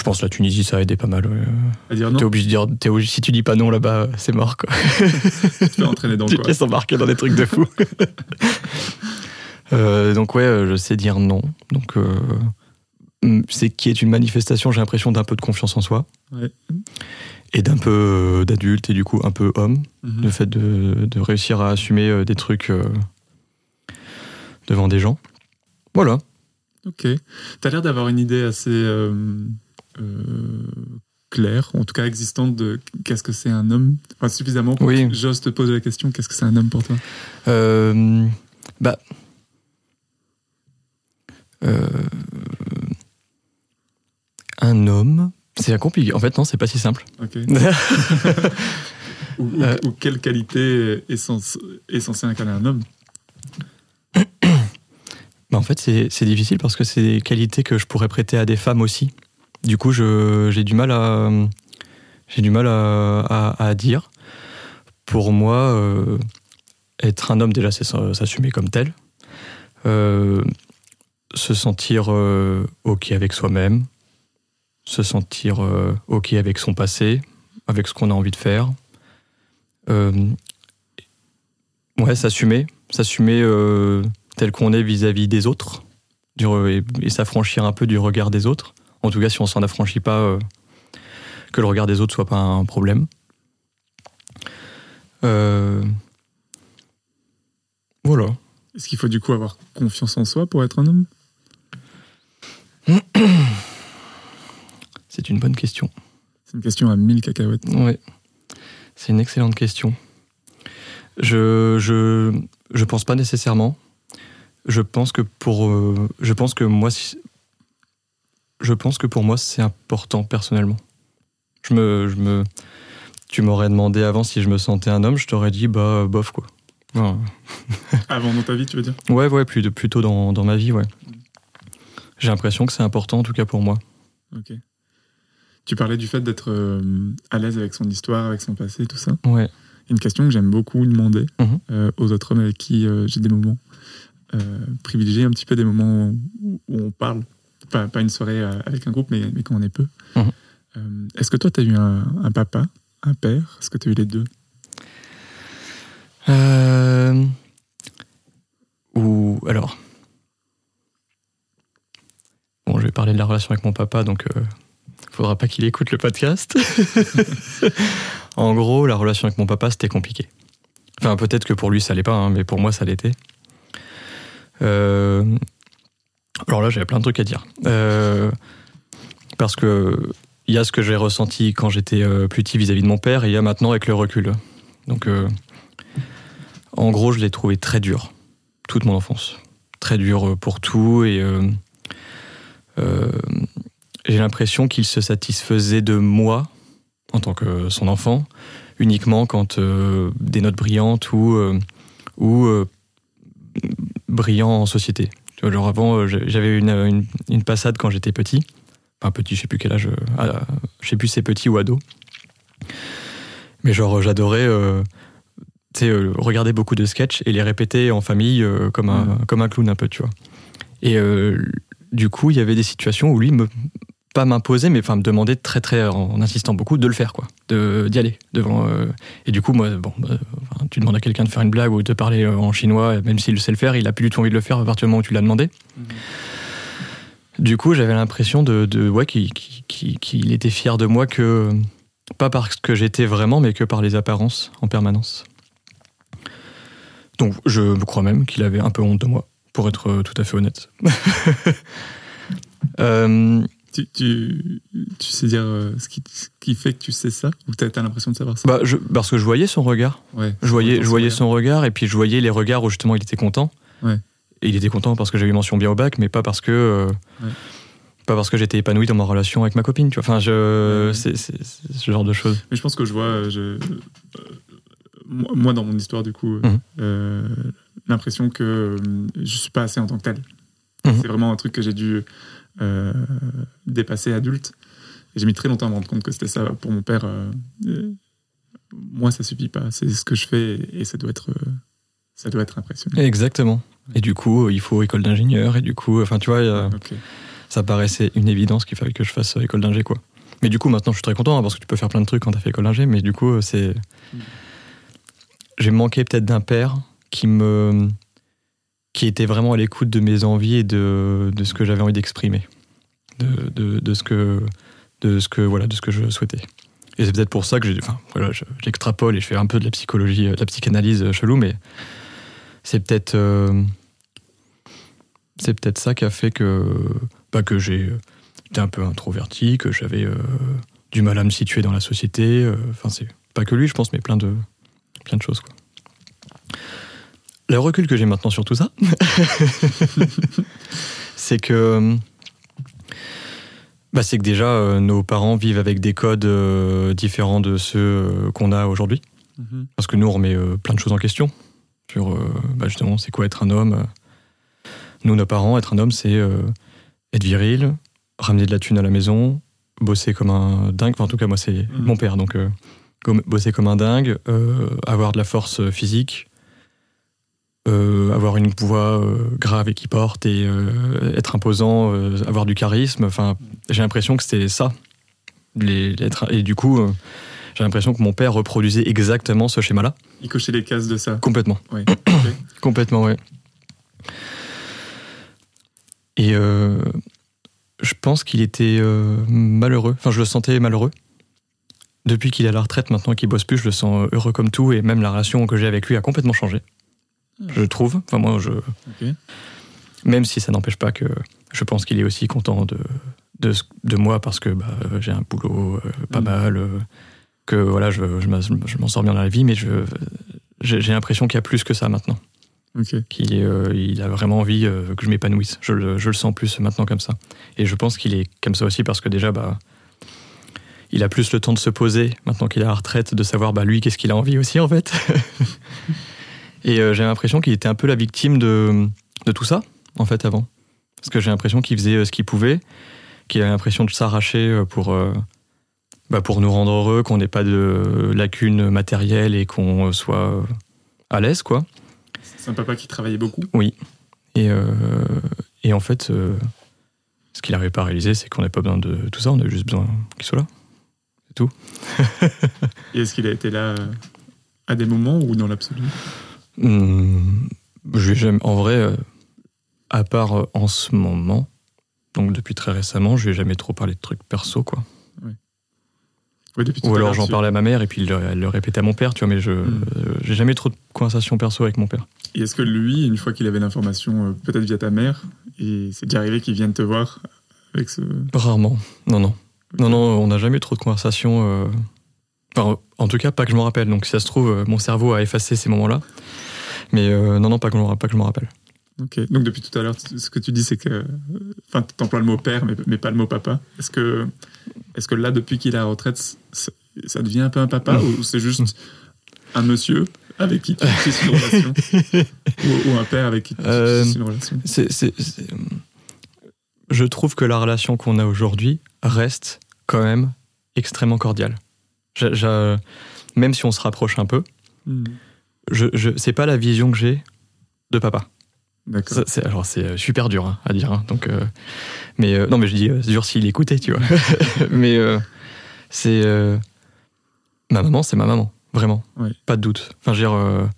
Je pense que la Tunisie ça a aidé pas mal. ouais. T'es obligé de dire, si tu dis pas non là-bas, c'est mort quoi. (laughs) Tu te fais entraîner dans tu quoi te laisses embarquer dans des trucs de fou. (laughs) Euh, donc ouais, euh, je sais dire non. Donc euh, c'est qui est une manifestation, j'ai l'impression d'un peu de confiance en soi Ouais. et d'un peu euh, d'adulte et du coup un peu homme. Mhm. Le fait de, de réussir à assumer des trucs devant des gens. Voilà. Ok. Tu as l'air d'avoir une idée assez euh, claire, en tout cas existante, de qu'est-ce que c'est un homme? Enfin, suffisamment pour Oui. que j'ose te poser la question qu'est-ce que c'est un homme pour toi? Euh, bah. Euh, un homme. C'est compliqué. En fait, non, c'est pas si simple. Ok. (laughs) ou, ou- Euh. ou quelle qualité est, cens- est censée incarner un homme? Bah, en fait, c'est c'est difficile parce que c'est des qualités que je pourrais prêter à des femmes aussi. Du coup, j'ai du mal à j'ai du mal à, dire. Pour moi, euh, être un homme déjà, c'est s'assumer comme tel, Euh, se sentir euh, ok avec soi-même, se sentir OK avec son passé, avec ce qu'on a envie de faire. Ouais, s'assumer, s'assumer tel qu'on est vis-à-vis des autres et s'affranchir un peu du regard des autres. En tout cas, si on s'en affranchit pas, euh, que le regard des autres soit pas un problème. Euh, voilà. Est-ce qu'il faut du coup avoir confiance en soi pour être un homme? C'est une bonne question. C'est une question à 1000 cacahuètes. Ouais, c'est une excellente question. Je, je, je pense pas nécessairement. Je pense que pour, euh, je pense que moi, si- je pense que pour moi, c'est important personnellement. Je me, je me, tu m'aurais demandé avant si je me sentais un homme, je t'aurais dit bah bof quoi. Ouais, (laughs) Avant dans ta vie, tu veux dire? Ouais, ouais plutôt dans, dans ma vie, ouais. J'ai l'impression que c'est important en tout cas pour moi. Ok. Tu parlais du fait d'être euh, à l'aise avec son histoire, avec son passé, tout ça. Ouais. Une question que j'aime beaucoup demander Mhm. euh, aux autres hommes avec qui euh, j'ai des moments privilégiés, un petit peu des moments où, où on parle. Pas, pas une soirée euh, avec un groupe, mais, mais quand on est peu. Mhm. Euh, Est-ce que toi, tu as eu un, un papa, un père? Est-ce que tu as eu les deux? Euh, Ou alors. Bon, je vais parler de la relation avec mon papa, donc euh, faudra pas qu'il écoute le podcast. (laughs) en gros, la relation avec mon papa, c'était compliqué. Enfin, peut-être que pour lui, ça l'est pas, hein, mais pour moi, ça l'était. Euh, Alors là, j'avais plein de trucs à dire. Euh, Parce que il y a ce que j'ai ressenti quand j'étais euh, plus petit vis-à-vis de mon père, et il y a maintenant avec le recul. Donc, euh, en gros, je l'ai trouvé très dur, toute mon enfance. Très dur pour tout, et j'ai l'impression qu'il se satisfaisait de moi, en tant que son enfant, uniquement quand des notes brillantes ou, ou euh, brillant en société. Tu vois, genre avant, euh, j'avais une, une, une passade quand j'étais petit. Enfin, petit, je sais plus quel âge. euh, ah, je sais plus si c'est petit ou ado. Mais genre, j'adorais euh, euh, regarder beaucoup de sketchs et les répéter en famille euh, comme, un, comme un clown un peu, tu vois. Et euh, du coup, il y avait des situations où lui, me, pas m'imposait, mais enfin me demandait très très, en insistant beaucoup, de le faire, quoi, de d'y aller devant. euh, et du coup, moi, bon, bah, tu demandes à quelqu'un de faire une blague ou de parler euh, en chinois, même s'il sait le faire, il a plus du tout envie de le faire à partir du moment où tu l'as demandé. Du coup, j'avais l'impression de, de ouais, qu'il était fier de moi que pas parce que j'étais vraiment, mais que par les apparences en permanence. Donc, je crois même qu'il avait un peu honte de moi, pour être euh, tout à fait honnête. (laughs) Euh, tu, tu, tu sais dire euh, ce, qui, ce qui fait que tu sais ça Ou tu as, l'impression de savoir ça? Bah, je- parce que je voyais son regard. ouais. Je voyais, je voyais son regard et puis je voyais les regards où justement il était content. Ouais. Et il était content parce que j'avais eu mention bien au bac, mais pas parce que euh, Ouais. pas parce que j'étais épanoui dans ma relation avec ma copine. Tu vois. Enfin, je, c'est, ce genre de choses. Mais je pense que je vois, euh, je, euh, moi, dans mon histoire, du coup, Mhm. l'impression que je suis pas assez en tant que tel. Mhm. C'est vraiment un truc que j'ai dû euh, dépasser adulte. J'ai mis très longtemps à me rendre compte que c'était ça pour mon père. euh, euh, moi, ça suffit pas. C'est ce que je fais et ça doit être, ça doit être impressionnant. Exactement. Et du coup, il faut école d'ingénieur et du coup, enfin, tu vois, ça paraissait une évidence qu'il fallait que je fasse école d'ingé, quoi. Mais du coup, maintenant, je suis très content hein, parce que tu peux faire plein de trucs quand t'as fait école d'ingé, mais du coup, c'est. J'ai manqué peut-être d'un père qui me. Qui était vraiment à l'écoute de mes envies et de, de ce que j'avais envie d'exprimer. De, de, de ce que. de ce que, voilà, de ce que je souhaitais. Et c'est peut-être pour ça que j'ai. Enfin, voilà, je- j'extrapole et je fais un peu de la psychologie, euh, la psychanalyse euh, chelou, mais c'est peut-être. euh, c'est peut-être ça qui a fait que. Bah, que. J'étais un peu introverti, que j'avais du mal à me situer dans la société. Enfin, c'est pas que lui, je pense, mais plein de, plein de choses. Quoi. Le recul que j'ai maintenant sur tout ça, (laughs) c'est que. Bah, c'est que déjà, euh, nos parents vivent avec des codes euh, différents de ceux euh, qu'on a aujourd'hui. Mhm. Parce que nous, on remet euh, plein de choses en question. Sur, euh, bah, justement, c'est quoi être un homme. Nous, nos parents, être un homme, c'est euh, être viril, ramener de la thune à la maison, bosser comme un dingue. Enfin, en tout cas, moi, c'est Mhm. mon père. Donc, euh, comme- bosser comme un dingue, euh, avoir de la force physique, euh, avoir une voix euh, grave et qui porte et euh, être imposant, avoir du charisme. Enfin, j'ai l'impression que c'était ça. Les, l'être- et du coup, j'ai l'impression que mon père reproduisait exactement ce schéma-là. Il cochait les cases de ça. Complètement. Ouais. (clears throat) Complètement, ouais. Et je pense qu'il était malheureux. Enfin, je le sentais malheureux. Depuis qu'il est à la retraite, maintenant qu'il bosse plus, je le sens heureux comme tout. Et même la relation que j'ai avec lui a complètement changé. Je trouve. Enfin, moi, je. Même si ça n'empêche pas que je pense qu'il est aussi content de, de, moi parce que bah, j'ai un boulot euh, pas Mm. mal, euh, que voilà, je, je m'en- sors bien dans la vie, mais je, j'ai l'impression qu'il y a plus que ça maintenant Ok. qu'il euh, il a vraiment envie que je m'épanouisse. Je, le- je le sens plus maintenant comme ça. Et je pense qu'il est comme ça aussi parce que déjà, bah, il a plus le temps de se poser maintenant qu'il est à la retraite, de savoir bah, lui qu'est-ce qu'il a envie aussi en fait. (laughs) Et euh, j'ai l'impression qu'il était un peu la victime de, de tout ça en fait avant. Parce que j'ai l'impression qu'il faisait euh, ce qu'il pouvait, qu'il a l'impression de s'arracher euh, pour, bah, pour nous rendre heureux, qu'on n'ait pas de lacunes matérielles et qu'on soit à l'aise quoi. C'est un papa qui travaillait beaucoup. Et, euh, et en fait, euh, ce qu'il n'arrive pas à réaliser, c'est qu'on n'a pas besoin de tout ça, on a juste besoin qu'il soit là. Et est-ce qu'il a été là à des moments ou dans l'absolu? Hum, je en vrai, euh, à part euh, en ce moment, donc depuis très récemment, je lui ai jamais trop parlé de trucs perso, quoi. Oui, depuis tout Ou alors j'en parlais à ma mère et puis elle le, elle le répétait à mon père, tu vois, mais je Mm. euh, j'ai jamais trop de conversations perso avec mon père. Et est-ce que lui, une fois qu'il avait l'information, euh, peut-être via ta mère, et c'est déjà arrivé qu'il vienne te voir avec ce. Rarement. Non, non. Non, non, on n'a jamais trop de conversations. Euh, enfin, en tout cas, pas que je m'en rappelle. Donc, si ça se trouve, euh, mon cerveau a effacé ces moments-là. Mais euh, non, non, pas que, je m'en- pas que je m'en rappelle. Ok. Donc depuis tout à l'heure, ce que tu dis, c'est que. Enfin, tu emploies le mot père, mais, mais pas le mot papa. Est-ce que, est-ce que là, depuis qu'il est à la retraite, c- ça devient un peu un papa ou c'est juste un monsieur avec qui tu tisses une relation (laughs) ou, ou un père avec qui tu Euh, tisses une relation? c'est- c'est- Je trouve que la relation qu'on a aujourd'hui reste quand même extrêmement cordiale. Je- je- Même si on se rapproche un peu, Hmm. je, je, c'est pas la vision que j'ai de papa. C'est, alors c'est euh, super dur hein, à dire. hein, donc, euh, mais euh, non, mais je dis euh, c'est dur s'il écoutait, tu vois. (laughs) mais c'est ma maman, c'est ma maman, vraiment, Ouais. pas de doute. Enfin, je veux dire,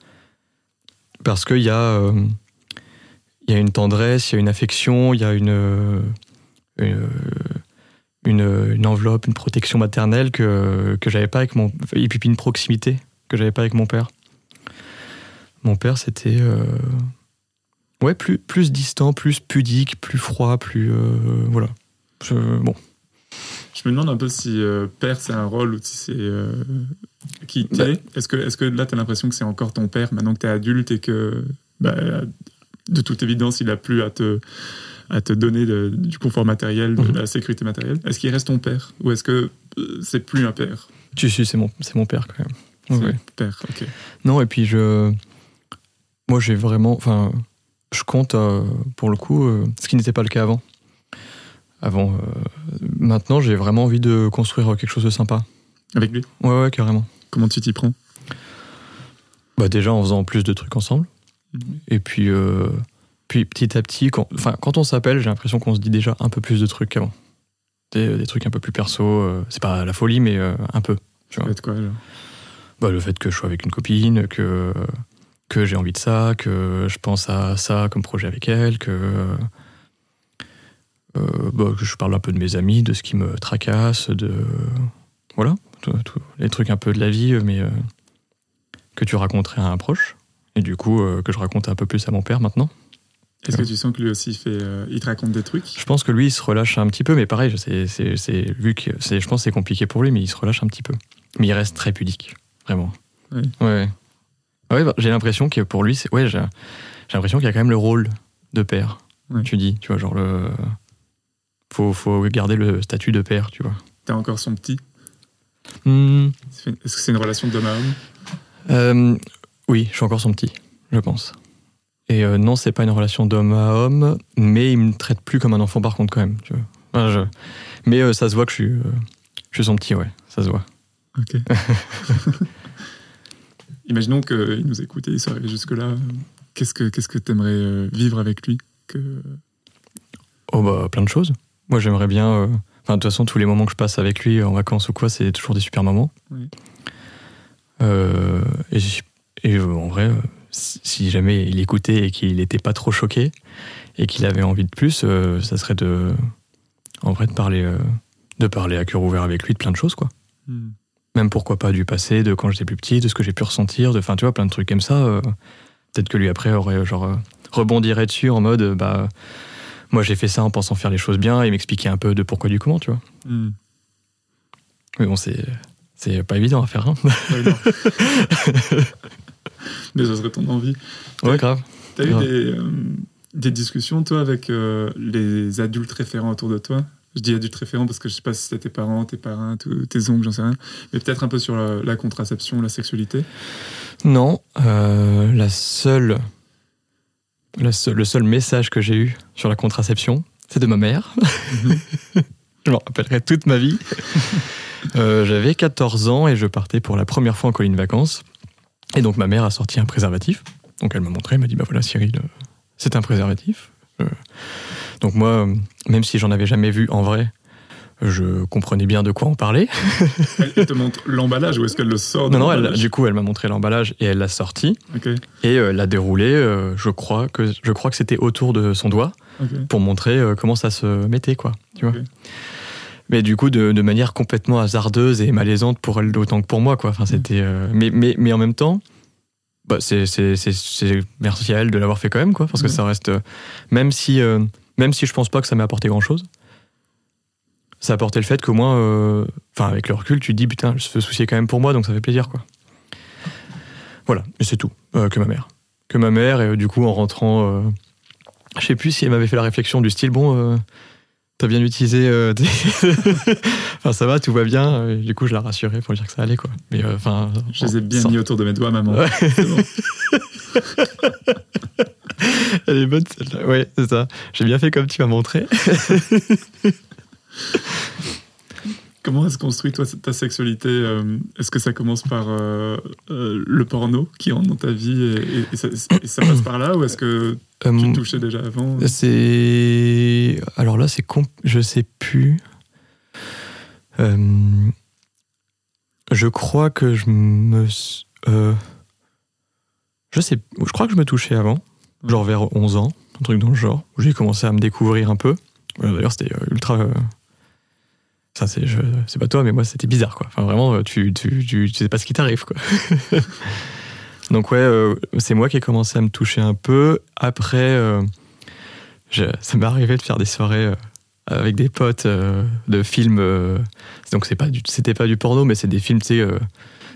parce qu'il y a il y a une tendresse, il y a une affection, il y a une une, une une enveloppe, une protection maternelle que que j'avais pas avec mon et puis une proximité que j'avais pas avec mon père. Mon père, c'était euh, Ouais, plus, plus distant, plus pudique, plus froid, plus. euh, voilà. Je- bon. Je me demande un peu si euh, père c'est un rôle ou si c'est qui t'es. Est-ce que, est-ce que là tu as l'impression que c'est encore ton père maintenant que tu es adulte et que bah, de toute évidence il a plus à te, à te donner du confort matériel, de Mhm. la sécurité matérielle Est-ce qu'il reste ton père ou est-ce que euh, c'est plus un père? Tu sais, c'est mon, c'est mon père quand même. C'est ouais. père, ok. Non, et puis je. Moi, j'ai vraiment. Enfin, je compte, euh, pour le coup, euh, ce qui n'était pas le cas avant. Avant. euh, maintenant, j'ai vraiment envie de construire quelque chose de sympa. Avec lui? Ouais, ouais, carrément. Comment tu t'y prends? Bah, déjà en faisant plus de trucs ensemble. Mhm. Et puis, puis petit à petit, quand, enfin, quand on s'appelle, j'ai l'impression qu'on se dit déjà un peu plus de trucs qu'avant. Des, des trucs un peu plus perso. euh, c'est pas la folie, mais euh, un peu. Tu vois. Quoi genre Bah, le fait que je sois avec une copine, que, que j'ai envie de ça, que je pense à ça comme projet avec elle, que, euh, bah, que je parle un peu de mes amis, de ce qui me tracasse, de. Voilà, tout- tout- les trucs un peu de la vie, mais que tu raconterais à un proche. Et du coup, que je raconte un peu plus à mon père maintenant. Est-ce que tu sens que lui aussi il fait, euh, il te raconte des trucs? Je pense que lui, il se relâche un petit peu, mais pareil, c'est, c'est, c'est, vu que c'est, je pense que c'est compliqué pour lui, mais il se relâche un petit peu. Mais il reste très pudique, vraiment. Oui. Ouais. ouais. Ouais, bah, j'ai l'impression que pour lui, c'est, ouais, j'ai, j'ai l'impression qu'il y a quand même le rôle de père. Ouais. Tu dis, tu vois, genre le. Faut, faut garder le statut de père, tu vois. T'as encore son petit? Hmm, Est-ce que c'est une relation d'homme à homme? Euh, oui, je suis encore son petit, je pense. Et euh, non, c'est pas une relation d'homme à homme, mais il me traite plus comme un enfant par contre quand même. Tu vois. Enfin, je- Mais euh, ça se voit que je suis, euh, je suis son petit, ouais, ça se voit. Ok. (laughs) Imaginons qu'il nous écoute et il soit arrivé jusque-là. qu'est-ce que qu'est-ce que t'aimerais euh, vivre avec lui que... Oh bah plein de choses. Moi j'aimerais bien. Enfin de toute façon tous les moments que je passe avec lui en vacances ou quoi, c'est toujours des super moments. Oui. Et et, en vrai, si jamais il écoutait et qu'il n'était pas trop choqué et qu'il avait envie de plus, euh, ça serait de, en vrai de parler, euh, de parler à cœur ouvert avec lui de plein de choses quoi. Hmm. Même pourquoi pas du passé, de quand j'étais plus petit, de ce que j'ai pu ressentir, de, enfin tu vois plein de trucs comme ça. euh, Peut-être que lui après aurait genre rebondirait dessus en mode bah moi j'ai fait ça en pensant faire les choses bien et m'expliquer un peu de pourquoi du comment tu vois. Hmm. Mais bon c'est c'est pas évident à faire. Hein. Ouais. (laughs) (laughs) Mais ça serait ton envie. Ouais grave. T'as eu des, euh, des discussions, toi, avec euh, les adultes référents autour de toi? Je dis adultes référents parce que je sais pas si c'était tes parents, tes parrains, tes oncles, j'en sais rien. Mais peut-être un peu sur la, la contraception, la sexualité? Non, euh, la seule, la seule- le seul message que j'ai eu sur la contraception, c'est de ma mère. (laughs) je m'en rappellerai toute ma vie. (laughs) Euh, J'avais 14 ans et je partais pour la première fois en colline vacances. Et donc ma mère a sorti un préservatif. Donc elle m'a montré, elle m'a dit bah voilà Cyril, euh, c'est un préservatif. Euh, donc moi, euh, même si j'en avais jamais vu en vrai, je comprenais bien de quoi on parlait. Elle, te montre l'emballage ou est-ce qu'elle le sort de Non, non, elle- du coup elle m'a montré l'emballage et elle l'a sorti. Et euh, l'a déroulé, euh, je crois que je crois que c'était autour de son doigt pour montrer euh, comment ça se mettait quoi, tu vois. Mais du coup de, de manière complètement hasardeuse et malaisante pour elle autant que pour moi quoi. Enfin c'était euh, mais, mais mais en même temps bah, c'est merci à elle de l'avoir fait quand même quoi parce que Ouais. ça reste euh, même si euh, même si je pense pas que ça m'ait apporté grand chose. Ça a apporté le fait qu'au moins euh, enfin avec le recul tu te dis putain je se soucier quand même pour moi donc ça fait plaisir quoi. Voilà, et c'est tout que ma mère que ma mère et du coup en rentrant je sais plus si elle m'avait fait la réflexion du style bon t'as bien utilisé euh, (laughs) tes- enfin ça va tout va bien Et du coup je la rassurais pour lui dire que ça allait quoi mais euh, enfin Je les ai bien sans- mis autour de mes doigts, maman. Ouais. C'est bon. (laughs) elle est bonne celle-là ouais c'est ça j'ai bien fait comme tu m'as montré (laughs) Comment est-ce construit toi ta sexualité euh, Est-ce que ça commence par euh, euh, le porno qui rentre dans ta vie et, et- et ça, et ça passe par là ou est-ce que tu Euh, touchais déjà avant? C'est alors là c'est com- je sais plus. Je crois que je me je sais je crois que je me touchais avant genre vers 11 ans un truc dans le genre où j'ai commencé à me découvrir un peu. D'ailleurs c'était ultra ça c'est c'est pas toi mais moi c'était bizarre quoi. Enfin vraiment tu tu, tu, sais pas ce qui t'arrive quoi. (laughs) Donc ouais euh, c'est moi qui ai commencé à me toucher un peu. Après euh, ça m'est arrivé de faire des soirées euh, avec des potes de films donc c'est pas c'était pas du porno mais c'est des films tu sais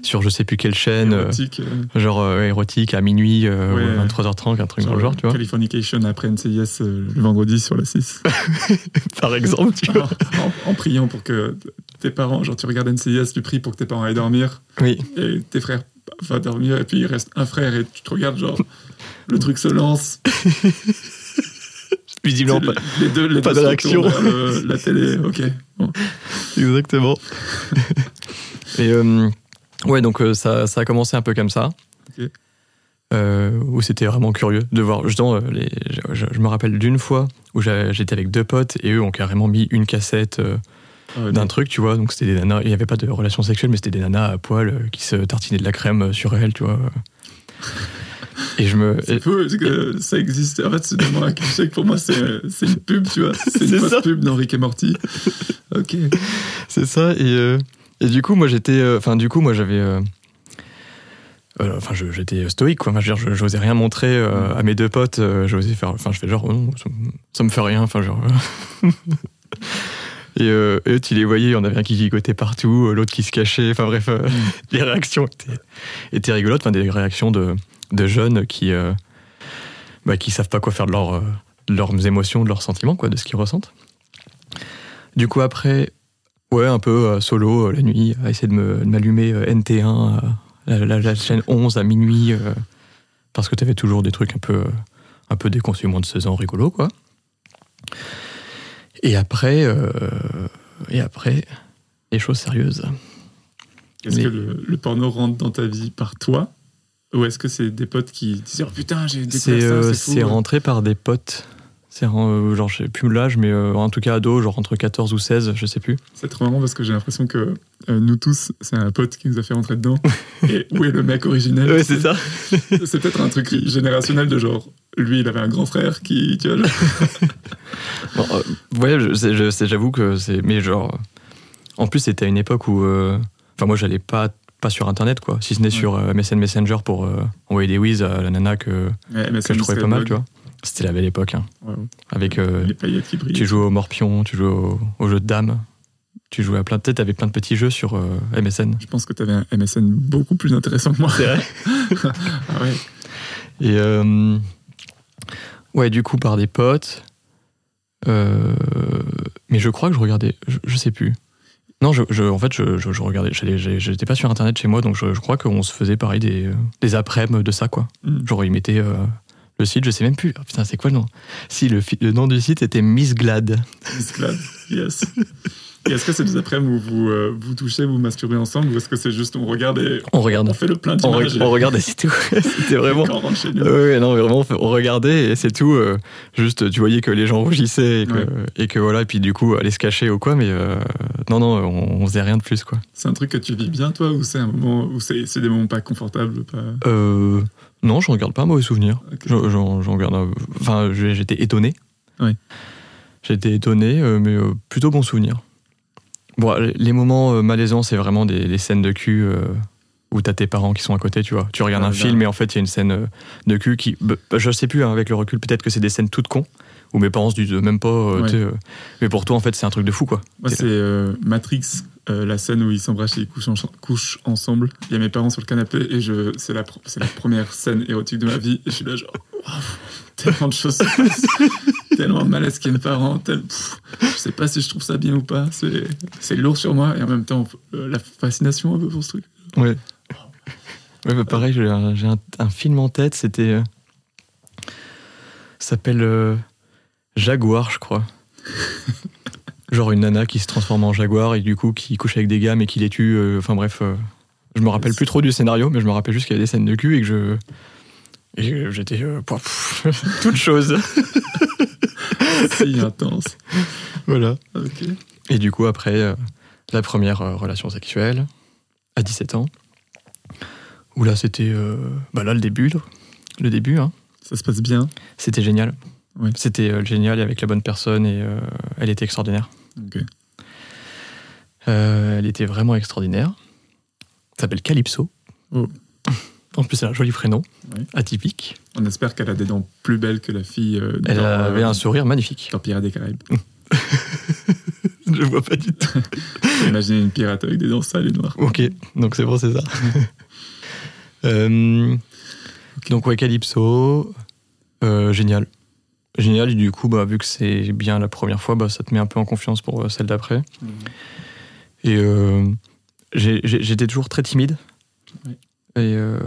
sur je sais plus quelle chaîne euh, érotique euh, genre euh, érotique à minuit euh, Ouais. ou 23h30 un truc dans le genre tu vois. Californication après NCIS le vendredi sur la 6 (laughs) par exemple tu vois. (laughs) En, en priant pour que tes parents genre tu regardes NCIS tu pries pour que tes parents aillent dormir. Oui. Et tes frères vont dormir et puis il reste un frère et tu te regardes genre le truc se lance. (laughs) Visiblement pas. les deux les pas deux le- la télé ok bon. Exactement. Et euh, ouais, donc euh, ça, ça a commencé un peu comme ça. Ok. Euh, où c'était vraiment curieux de voir. Justement, euh, les, je, je- me rappelle d'une fois où j'étais avec deux potes et eux ont carrément mis une cassette euh, Ah d'un truc, tu vois. Donc c'était des nanas, il n'y avait pas de relation sexuelle, mais c'était des nanas à poil qui se tartinaient de la crème sur elles, tu vois. (laughs) Et je me. c'est fou parce que ça existe en fait c'est cliché que pour moi c'est une pub tu vois c'est une fausse pub Rick et Morty (laughs) ok C'est ça. Et, euh, et du coup, moi, j'étais. euh, Enfin, du coup, moi, j'avais. euh, euh, Enfin, j'étais stoïque, quoi. Enfin, je veux dire, je- j'osais rien montrer euh, à mes deux potes. j'osais faire. Enfin, je fais genre, oh non, ça, me- ça me fait rien. Enfin, genre. (laughs) et, eux, tu les voyais, il y en avait un qui gigotait partout, l'autre qui se cachait. Enfin, bref, euh, (laughs) les réactions étaient, étaient rigolotes. Enfin, des réactions de, de jeunes qui. bah, qui savent pas quoi faire de, leur, de leurs émotions, de leurs sentiments, quoi, de ce qu'ils ressentent. Du coup, après, Ouais, un peu euh, solo euh, la nuit, à essayer de me- de m'allumer euh, NT1, euh, la, la- la chaîne 11 à minuit, euh, parce que t'avais toujours des trucs un peu, euh, un peu moins de 16 ans, rigolo, quoi. Et après, euh, et après, les choses sérieuses. est-ce que le, le porno rentre dans ta vie par toi? Ou est-ce que c'est des potes qui disent oh putain j'ai découvert ça, euh, c'est fou. rentré par des potes. C'est euh, genre, je sais plus l'âge, mais euh, en tout cas ado, genre entre 14 ou 16, je sais plus. C'est trop marrant parce que j'ai l'impression que euh, nous tous, c'est un pote qui nous a fait rentrer dedans. (laughs) Et où est le mec originel? Ça. C'est peut-être un truc générationnel de genre, lui il avait un grand frère qui, tu vois, genre- (laughs) Bon, euh, ouais, j'avoue que c'est. Mais genre. En plus, c'était à une époque où. euh, Enfin, moi, j'allais pas, pas sur internet, quoi. Si ce n'est Ouais. sur MSN Messenger pour envoyer des whiz à la nana que, Ouais, que je trouvais pas mal, tu vois. C'était la belle époque, hein. Avec. euh, Les paillettes qui brillent. tu jouais au morpion, tu jouais au, au jeu de dames. Tu jouais à plein de têtes, t'avais plein de petits jeux sur euh, MSN. Je pense que t'avais un MSN beaucoup plus intéressant que moi. C'est vrai. (laughs) Ah ouais. Et euh, ouais, du coup, par des potes. Mais je crois que je regardais. Je, je sais plus. Non, je, je- en fait, je, je, je regardais. J'étais pas sur internet chez moi, donc je, crois qu'on se faisait pareil des, des après-midi de ça, quoi. Mm. Genre, ils mettaient euh, le site, je sais même plus. Ah, putain, c'est quoi le nom? Si, le, nom du site était Miss Glad. Miss Glad, yes. Et est-ce que c'est des après-midi où vous euh, vous touchez, vous masturbez ensemble, ou est-ce que c'est juste on regarde et On regarde. on fait le plein On, d'images re- on regardait, c'est tout. (laughs) C'était et vraiment. on Ouais, ouais, non, vraiment, on regardait et c'est tout. euh, juste, tu voyais que les gens rougissaient et que, Ouais. et que voilà, et puis du coup, aller se cacher ou quoi, mais euh, non, non, on, on faisait rien de plus, quoi. C'est un truc que tu vis bien, toi, ou c'est un moment où c'est c'est des moments pas confortables pas... Non, je regarde pas un mauvais souvenir. J'en- regarde. un- Enfin, j'étais étonné. Oui. J'étais étonné, euh, mais euh, plutôt bon souvenir. Bon, les- moments euh, malaisants, c'est vraiment des, des scènes de cul euh, où t'as tes parents qui sont à côté, tu vois. Tu regardes Ah, un là. film et en fait, il y a une scène de cul qui. bah, je sais plus, hein, avec le recul, peut-être que c'est des scènes toutes cons, où mes parents se disent même pas. euh, Ouais. euh, mais pour toi, en fait, c'est un truc de fou, quoi. Moi, C'est- Matrix, euh, la scène où ils s'embrassent et ils couchent, en- couchent ensemble. Il y a mes parents sur le canapé et je, c'est la, c'est la première scène érotique de ma vie. Et je suis là, genre, tellement de choses se passent, (laughs) tellement de malaise qu'il y a mes parents. tel- pff, je sais pas si je trouve ça bien ou pas. C'est, c'est lourd sur moi et en même temps, euh, la fascination un peu pour ce truc. Ouais. Ouais, bah, pareil, j'ai un, j'ai un- un film en tête, c'était. euh, ça s'appelle Jaguar, je crois. (laughs) Genre une nana qui se transforme en jaguar et du coup qui couche avec des gars mais qui les tue. euh, Enfin bref, euh, je me rappelle plus trop du scénario, mais je me rappelle juste qu'il y avait des scènes de cul et que je. Et j'étais. euh, (laughs) toute chose. (laughs) Si intense. voilà. Et du coup, après, euh, la première euh, relation sexuelle, à 17 ans, où là, c'était. bah là, le début, le début, hein. Ça se passe bien. C'était génial. Oui. C'était euh, génial et avec la bonne personne et euh, elle était extraordinaire. Ok. Euh, elle était vraiment extraordinaire. Elle s'appelle Calypso. Oh. (laughs) En plus, elle a un joli prénom, Oui. atypique. On espère qu'elle a des dents plus belles que la fille euh, Elle dans, avait euh, un sourire magnifique. dans Pirates des Caraïbes. (laughs) Je vois pas du tout. (laughs) Imaginez une pirate avec des dents sales et noires. Ok, donc c'est bon, c'est ça. Euh, Donc ouais, Calypso, génial. Génial, et du coup, bah, vu que c'est bien la première fois, bah, ça te met un peu en confiance pour euh, celle d'après. Et euh, j'étais toujours très timide. Oui. Et euh,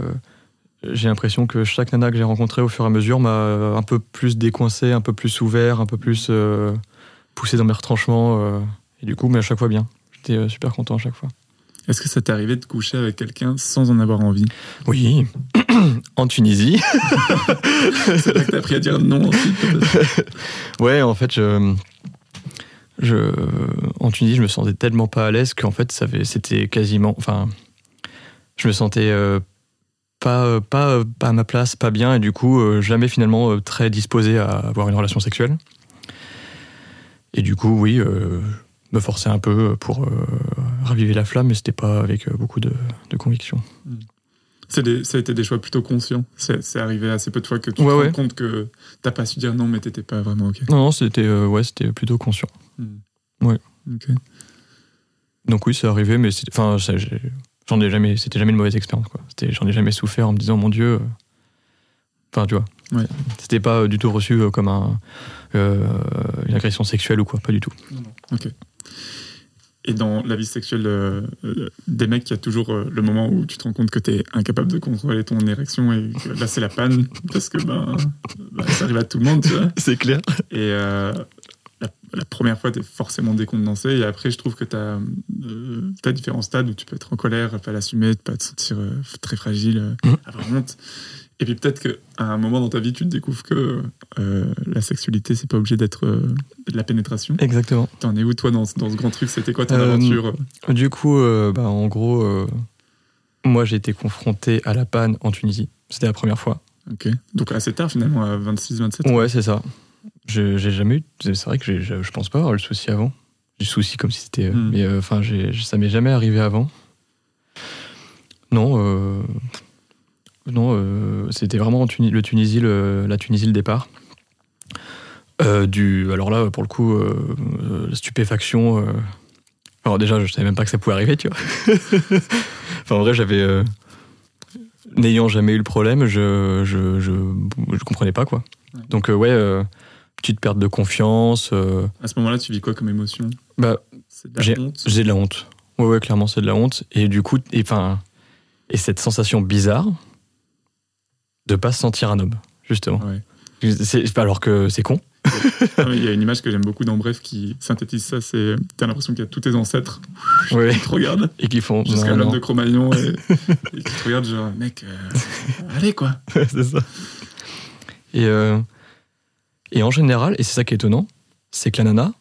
j'ai l'impression que chaque nana que j'ai rencontrée au fur et à mesure m'a un peu plus décoincé, un peu plus ouvert, un peu plus euh, poussé dans mes retranchements. et du coup, mais à chaque fois bien. J'étais super content à chaque fois. Est-ce que ça t'est arrivé de coucher avec quelqu'un sans en avoir envie? Oui, (clears throat) en Tunisie. (laughs) C'est là que t'as appris à dire non ensuite. Ouais, en fait, je, je, en Tunisie, je me sentais tellement pas à l'aise qu'en fait, c'était quasiment. Enfin, je me sentais euh, pas, euh, pas, euh, pas à ma place, pas bien, et du coup, euh, jamais finalement euh, très disposé à avoir une relation sexuelle. Et du coup, oui, euh, me forçais un peu pour euh, raviver la flamme, mais c'était pas avec euh, beaucoup de, de conviction. C'est des- ça a été des choix plutôt conscients. C'est arrivé assez peu de fois que tu Ouais, te rends ouais. compte que t'as pas su dire non, mais t'étais pas vraiment ok. Non, non, c'était euh, ouais, c'était plutôt conscient. Ok. Donc oui, c'est arrivé, mais c'est- enfin, j'en ai jamais, c'était jamais une mauvaise expérience, j'en ai jamais souffert en me disant, mon Dieu. euh, Enfin, tu vois. Ouais. C'était pas du tout reçu comme un, euh, une agression sexuelle ou quoi, pas du tout. Ok. Et dans la vie sexuelle euh, euh, des mecs, il y a toujours euh, le moment où tu te rends compte que t'es incapable de contrôler ton érection et que là c'est la panne parce que ben, ben, ça arrive à tout le monde, tu vois. (laughs) C'est clair. Et euh, la, la première fois, tu es forcément décontenancé. Et après, je trouve que tu as, différents stades où tu peux être en colère, pas l'assumer, pas te sentir très fragile, Mhm. avoir honte. Et puis peut-être qu'à un moment dans ta vie, tu te découvres que euh, la sexualité, c'est pas obligé d'être euh, de la pénétration. Exactement. T'en es où, toi, dans, ce- dans ce grand truc? C'était quoi ton Euh, aventure? Du coup, bah, en gros, moi j'ai été confronté à la panne en Tunisie. C'était la première fois. Ok. Donc assez tard, finalement, à 26, 27. Ouais, c'est ça. J'ai jamais eu. C'est vrai que je je pense pas avoir le souci avant. J'ai le souci comme si c'était. Hmm. Mais enfin, ça m'est jamais arrivé avant. Non, non, euh, c'était vraiment le Tunisie, le- la Tunisie le départ. Euh, du, alors là, pour le coup, euh, stupéfaction. alors déjà, je savais même pas que ça pouvait arriver, tu vois. (laughs) enfin, en vrai, j'avais. N'ayant jamais eu le problème, je, je, je, je comprenais pas, quoi. Ouais. Donc, euh, ouais, euh, petite perte de confiance. euh, À ce moment-là, tu vis quoi comme émotion? Bah, C'est de la j'ai- honte? j'ai de la honte. Ouais, ouais, clairement, c'est de la honte. Et du coup, et cette sensation bizarre de pas se sentir un homme, justement. Ouais. Alors que c'est con. Il y a une image que j'aime beaucoup dans Bref qui synthétise ça, c'est t'as l'impression qu'il y a tous tes ancêtres (laughs) Ouais. qui te regardent, Et qui font. jusqu'à l'homme de Cro-Magnon, et, (laughs) et qui te regardent genre, mec, euh, allez quoi (laughs) c'est ça. Et, euh, et en général, et c'est ça qui est étonnant, c'est que la nana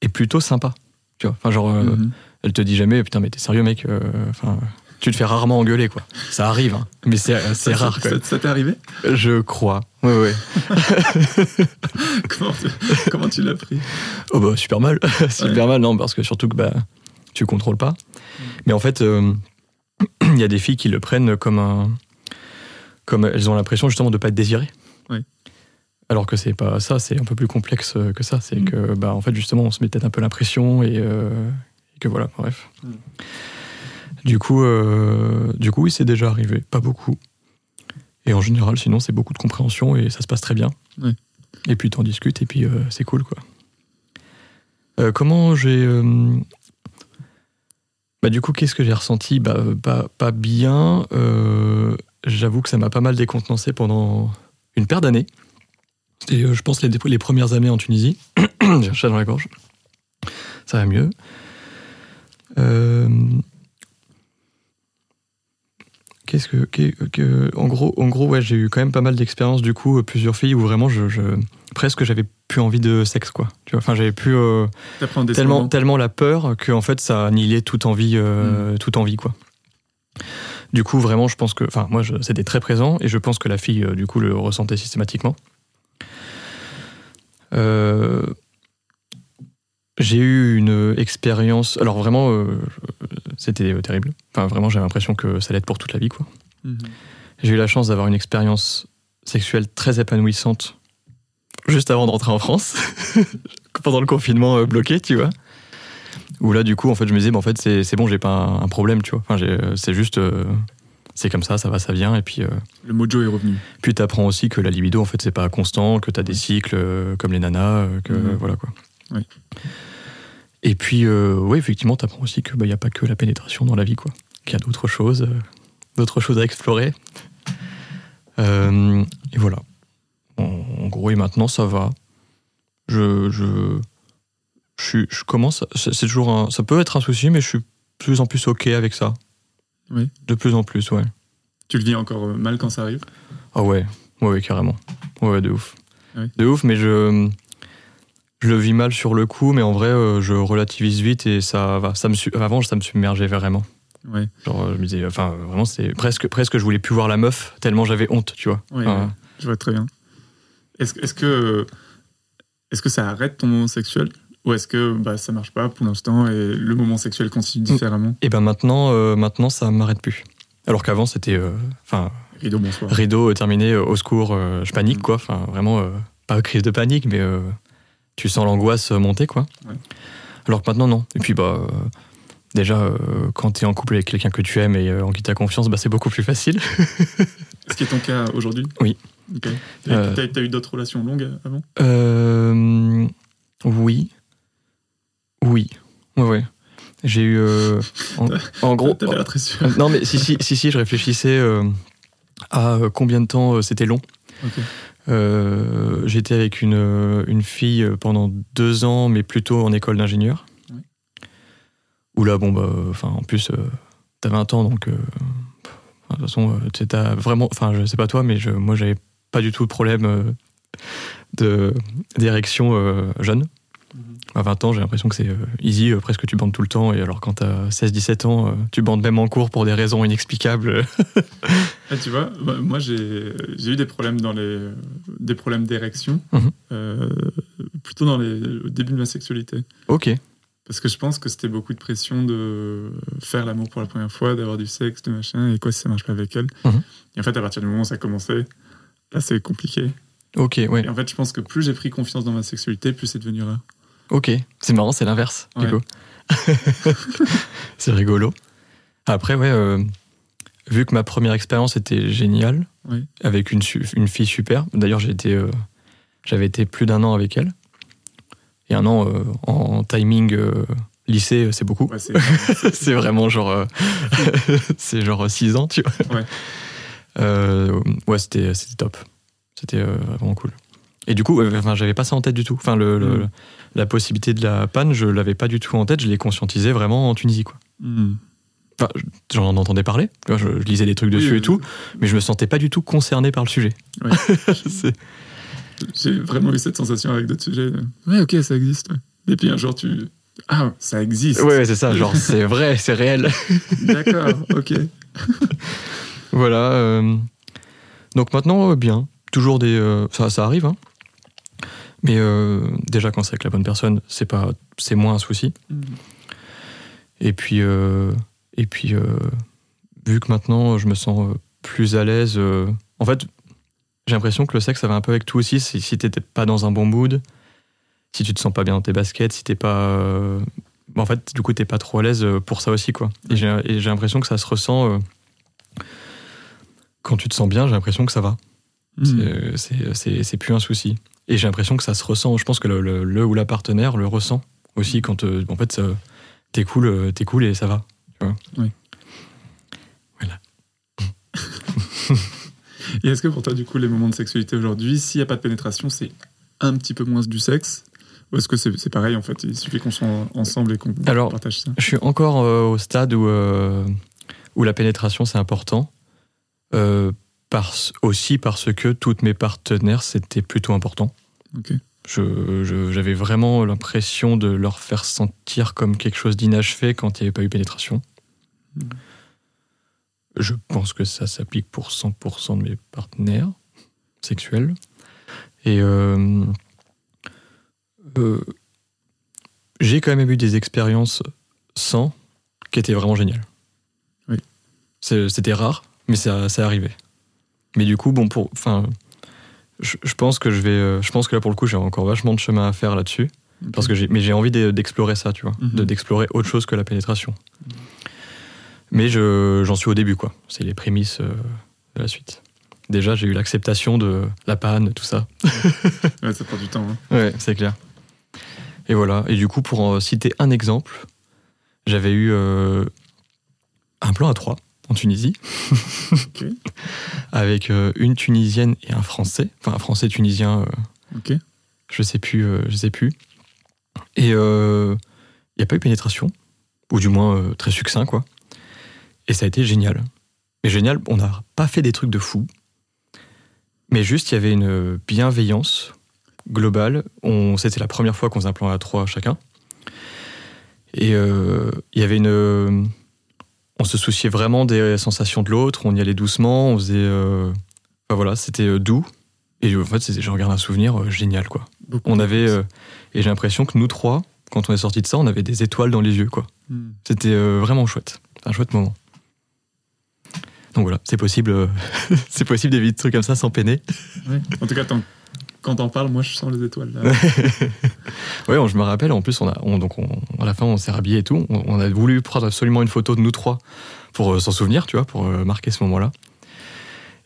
est plutôt sympa. Tu vois, enfin, genre, euh, Mhm. elle te dit jamais, putain, mais t'es sérieux, mec, enfin. Tu te fais rarement engueuler, quoi. Ça arrive, hein, mais c'est Ça- rare, ça- t'est arrivé Je crois. Ouais, ouais. (laughs) comment, tu, comment tu l'as pris Oh bah super mal, (laughs) super mal, non, parce que surtout que bah, tu contrôles pas. Mais en fait, euh, (clears throat) il y a des filles qui le prennent comme un. Comme elles ont l'impression justement de pas être désirées. Oui. Alors que c'est pas ça, c'est un peu plus complexe que ça. C'est Mm. que, bah, en fait, justement, on se met peut-être un peu l'impression et, euh, et que voilà, bref. Mm. Du coup, euh, du coup, oui, c'est déjà arrivé, pas beaucoup. Et en général, sinon, c'est beaucoup de compréhension et ça se passe très bien. Et puis, t'en discutes et puis euh, c'est cool, quoi. Euh, comment j'ai. Bah, du coup, qu'est-ce que j'ai ressenti? Bah, pas, pas bien. J'avoue que ça m'a pas mal décontenancé pendant une paire d'années. C'était, je pense, les, les premières années en Tunisie. (coughs) j'ai un chat dans la gorge. Ça va mieux. Euh, Qu'est-ce que, que- que- en gros, en gros, ouais, j'ai eu quand même pas mal d'expériences du coup, euh, plusieurs filles où vraiment, je, je- presque, j'avais plus envie de sexe, quoi. Tu vois, enfin, j'avais plus euh, tellement, la peur que en fait, ça annihilait toute envie, euh, toute envie, quoi. Du coup, vraiment, je pense que, enfin, moi, c'était très présent et je pense que la fille, euh, du coup, le ressentait systématiquement. Euh, j'ai eu une expérience. Alors vraiment, euh, c'était terrible. Enfin, vraiment, j'avais l'impression que ça allait être pour toute la vie, quoi. Mhm. J'ai eu la chance d'avoir une expérience sexuelle très épanouissante juste avant de rentrer en France, (laughs) pendant le confinement euh, bloqué, tu vois. Où là, du coup, en fait, je me disais, bah, en fait, c'est bon, j'ai pas un, un problème, tu vois. Enfin, c'est juste, euh, c'est comme ça, ça va, ça vient. Et puis, euh, Le mojo est revenu. puis t'apprends aussi que la libido, en fait, c'est pas constant, que t'as des cycles euh, comme les nanas, euh, que Mhm. voilà quoi. Oui. Et puis, euh, ouais, effectivement, t'apprends aussi que bah, y a pas que la pénétration dans la vie, quoi. Qu'il y a d'autres choses, euh, d'autres choses à explorer. Euh, et voilà. En, en gros, et maintenant, ça va. Je, je, je, commence. C'est toujours un, ça peut être un souci, mais je suis de plus en plus ok avec ça. Oui. De plus en plus, ouais. Tu le vis encore mal quand ça arrive? Ah ouais, ouais, ouais, carrément. Ouais, de ouf. Ouais. De ouf, mais je, je le vis mal sur le coup, mais en vrai, euh, je relativise vite et ça va. Ça me, su- avant, ça me submergeait vraiment. Ouais. Genre, euh, je me disais, enfin, vraiment, c'est presque, presque, je voulais plus voir la meuf tellement j'avais honte, tu vois. Ouais, Enfin, ouais. Je vois très bien. Est-ce est-ce que, est que ça arrête ton moment sexuel? Ou est-ce que bah, ça marche pas pour l'instant et le moment sexuel continue différemment? Et ben maintenant, euh, maintenant, ça m'arrête plus. Alors qu'avant, c'était, euh, enfin, Rideau, bonsoir. rideau terminé, au secours, je panique, quoi. Enfin, vraiment, pas crise de panique, mais tu sens l'angoisse monter, quoi. Ouais. Alors que maintenant, non. Et puis, bah, euh, déjà, euh, quand tu es en couple avec quelqu'un que tu aimes et euh, en qui tu as confiance, bah, c'est beaucoup plus facile. (laughs) Est-ce qui est ton cas aujourd'hui? Oui. Ok. T'as t'as- t'as eu d'autres relations longues avant? Euh, oui. Oui. Ouais, ouais. J'ai eu. en, (laughs) en gros. T'avais l'air très sûr. Non, mais si, si, si, si je réfléchissais à combien de temps c'était long. Ok. Euh, J'étais avec une, euh, une fille pendant deux ans, mais plutôt en école d'ingénieur. Ouais. Où là, bon, bah, en plus, euh, t'as 20 ans, donc. euh, de toute façon, t'as vraiment. Enfin, je sais pas toi, mais je, moi, j'avais pas du tout de problème de d'érection jeune. À 20 ans, j'ai l'impression que c'est euh, easy, euh, presque tu bandes tout le temps. Et alors, quand t'as 16-17 ans, euh, tu bandes même en cours pour des raisons inexplicables. (laughs) Ah, tu vois, bah, moi j'ai eu des problèmes dans les des problèmes d'érection, Mhm. euh, plutôt dans les, au début de ma sexualité. ok. Parce que je pense que c'était beaucoup de pression de faire l'amour pour la première fois, d'avoir du sexe, de machin, et quoi si ça marche pas avec elle. Mhm. Et en fait, à partir du moment où ça a commencé, là c'est compliqué. Ok, ouais. Et en fait, je pense que plus j'ai pris confiance dans ma sexualité, plus c'est devenu rare. Ok. C'est marrant, c'est l'inverse, du coup. (laughs) c'est rigolo. Après, ouais, euh, vu que ma première expérience était géniale, Oui. avec une, fille super, d'ailleurs, été, euh, j'avais été plus d'un an avec elle. Et un an euh, en timing lycée, c'est beaucoup. Ouais, c'est vraiment (laughs) genre. (laughs) c'est genre 6 ans, tu vois. Ouais. Ouais, c'était top. C'était vraiment cool. Et du coup, enfin, j'avais pas ça en tête du tout. Enfin, le, le- Mm. La possibilité de la panne, je l'avais pas du tout en tête. Je l'ai conscientisé vraiment en Tunisie, quoi. Hmm. Enfin, je- j'en entendais parler. Je, je lisais des trucs dessus Oui, et tout, mais je me sentais pas du tout concerné par le sujet. (laughs) J'ai vraiment eu cette sensation avec d'autres sujets. Ouais, ok, ça existe. Et puis un jour, tu. Ah, ça existe. ouais, ouais, c'est ça. Genre, (laughs) c'est vrai, c'est réel. D'accord, ok. (laughs) Voilà. euh, donc maintenant, euh, bien. Toujours des. euh, ça, ça arrive, hein. Mais euh, déjà, quand c'est avec la bonne personne, c'est pas, c'est moins un souci. Et puis, euh, et puis, euh, vu que maintenant, je me sens plus à l'aise. en fait, j'ai l'impression que le sexe, ça va un peu avec tout aussi. Si, si t'étais pas dans un bon mood, si tu te sens pas bien dans tes baskets, si t'es pas. en fait, du coup, t'es pas trop à l'aise pour ça aussi, quoi. Et j'ai et j'ai l'impression que ça se ressent. quand tu te sens bien, j'ai l'impression que ça va. C'est- c'est plus un souci. Et j'ai l'impression que ça se ressent. Je pense que le, le- le ou la partenaire le ressent aussi quand euh, en fait t'es cool, euh, t'es cool et ça va. tu vois. Et est-ce que pour toi, du coup, les moments de sexualité aujourd'hui, s'il n'y a pas de pénétration, c'est un petit peu moins du sexe? Ou est-ce que c'est pareil, en fait Il suffit qu'on soit ensemble et qu'on partage ça? Je suis encore euh, au stade où, euh, où la pénétration c'est important. Euh, parce, aussi parce que toutes mes partenaires c'était plutôt important. Ok. Je- je- J'avais vraiment l'impression de leur faire sentir comme quelque chose d'inachevé quand il n'y avait pas eu pénétration. Mhm. Je pense que ça s'applique pour 100% de mes partenaires sexuels. Et euh, euh, j'ai quand même eu des expériences sans qui étaient vraiment géniales. Oui. C'était rare, mais ça, ça arrivait. Mais du coup, bon, pour, enfin, je, je pense que je vais, euh, je pense que là pour le coup, j'ai encore vachement de chemin à faire là-dessus, parce que j'ai, mais j'ai envie d'e- d'explorer ça, tu vois, de d'explorer autre chose que la pénétration. Mais je, j'en suis au début, quoi. C'est les prémices euh, de la suite. Déjà, j'ai eu l'acceptation de la panne, tout ça. (laughs) Ouais, ça prend du temps. hein. Ouais, c'est clair. Et voilà. Et du coup, pour en citer un exemple, j'avais eu euh, un plan à trois en Tunisie, (laughs) avec euh, une Tunisienne et un Français, enfin un Français tunisien, euh, je sais plus, euh, je sais plus. Et il n'y a pas eu pénétration, ou du moins très succinct, quoi. Et ça a été génial. Mais génial, on n'a pas fait des trucs de fou, mais juste il y avait une bienveillance globale. On, c'était la première fois qu'on faisait un plan à trois chacun. Et il y avait une. On se souciait vraiment des sensations de l'autre, on y allait doucement, on faisait. euh, enfin voilà, c'était euh, doux. Et en fait, je regarde un souvenir euh, génial, quoi. Beaucoup On avait. euh, et j'ai l'impression que nous trois, quand on est sortis de ça, on avait des étoiles dans les yeux, quoi. Hmm. C'était euh, vraiment chouette. Un chouette moment. Donc voilà, c'est possible, euh, (laughs) c'est possible d'éviter des trucs comme ça sans peiner. Ouais. En tout cas, tant- quand t'en parles, moi, je sens les étoiles. Là. (laughs) Ouais, on- je me rappelle, en plus, on a, on- donc on- à la fin, on s'est rhabillé et tout. On, a voulu prendre absolument une photo de nous trois pour euh, s'en souvenir, tu vois, pour euh, marquer ce moment-là.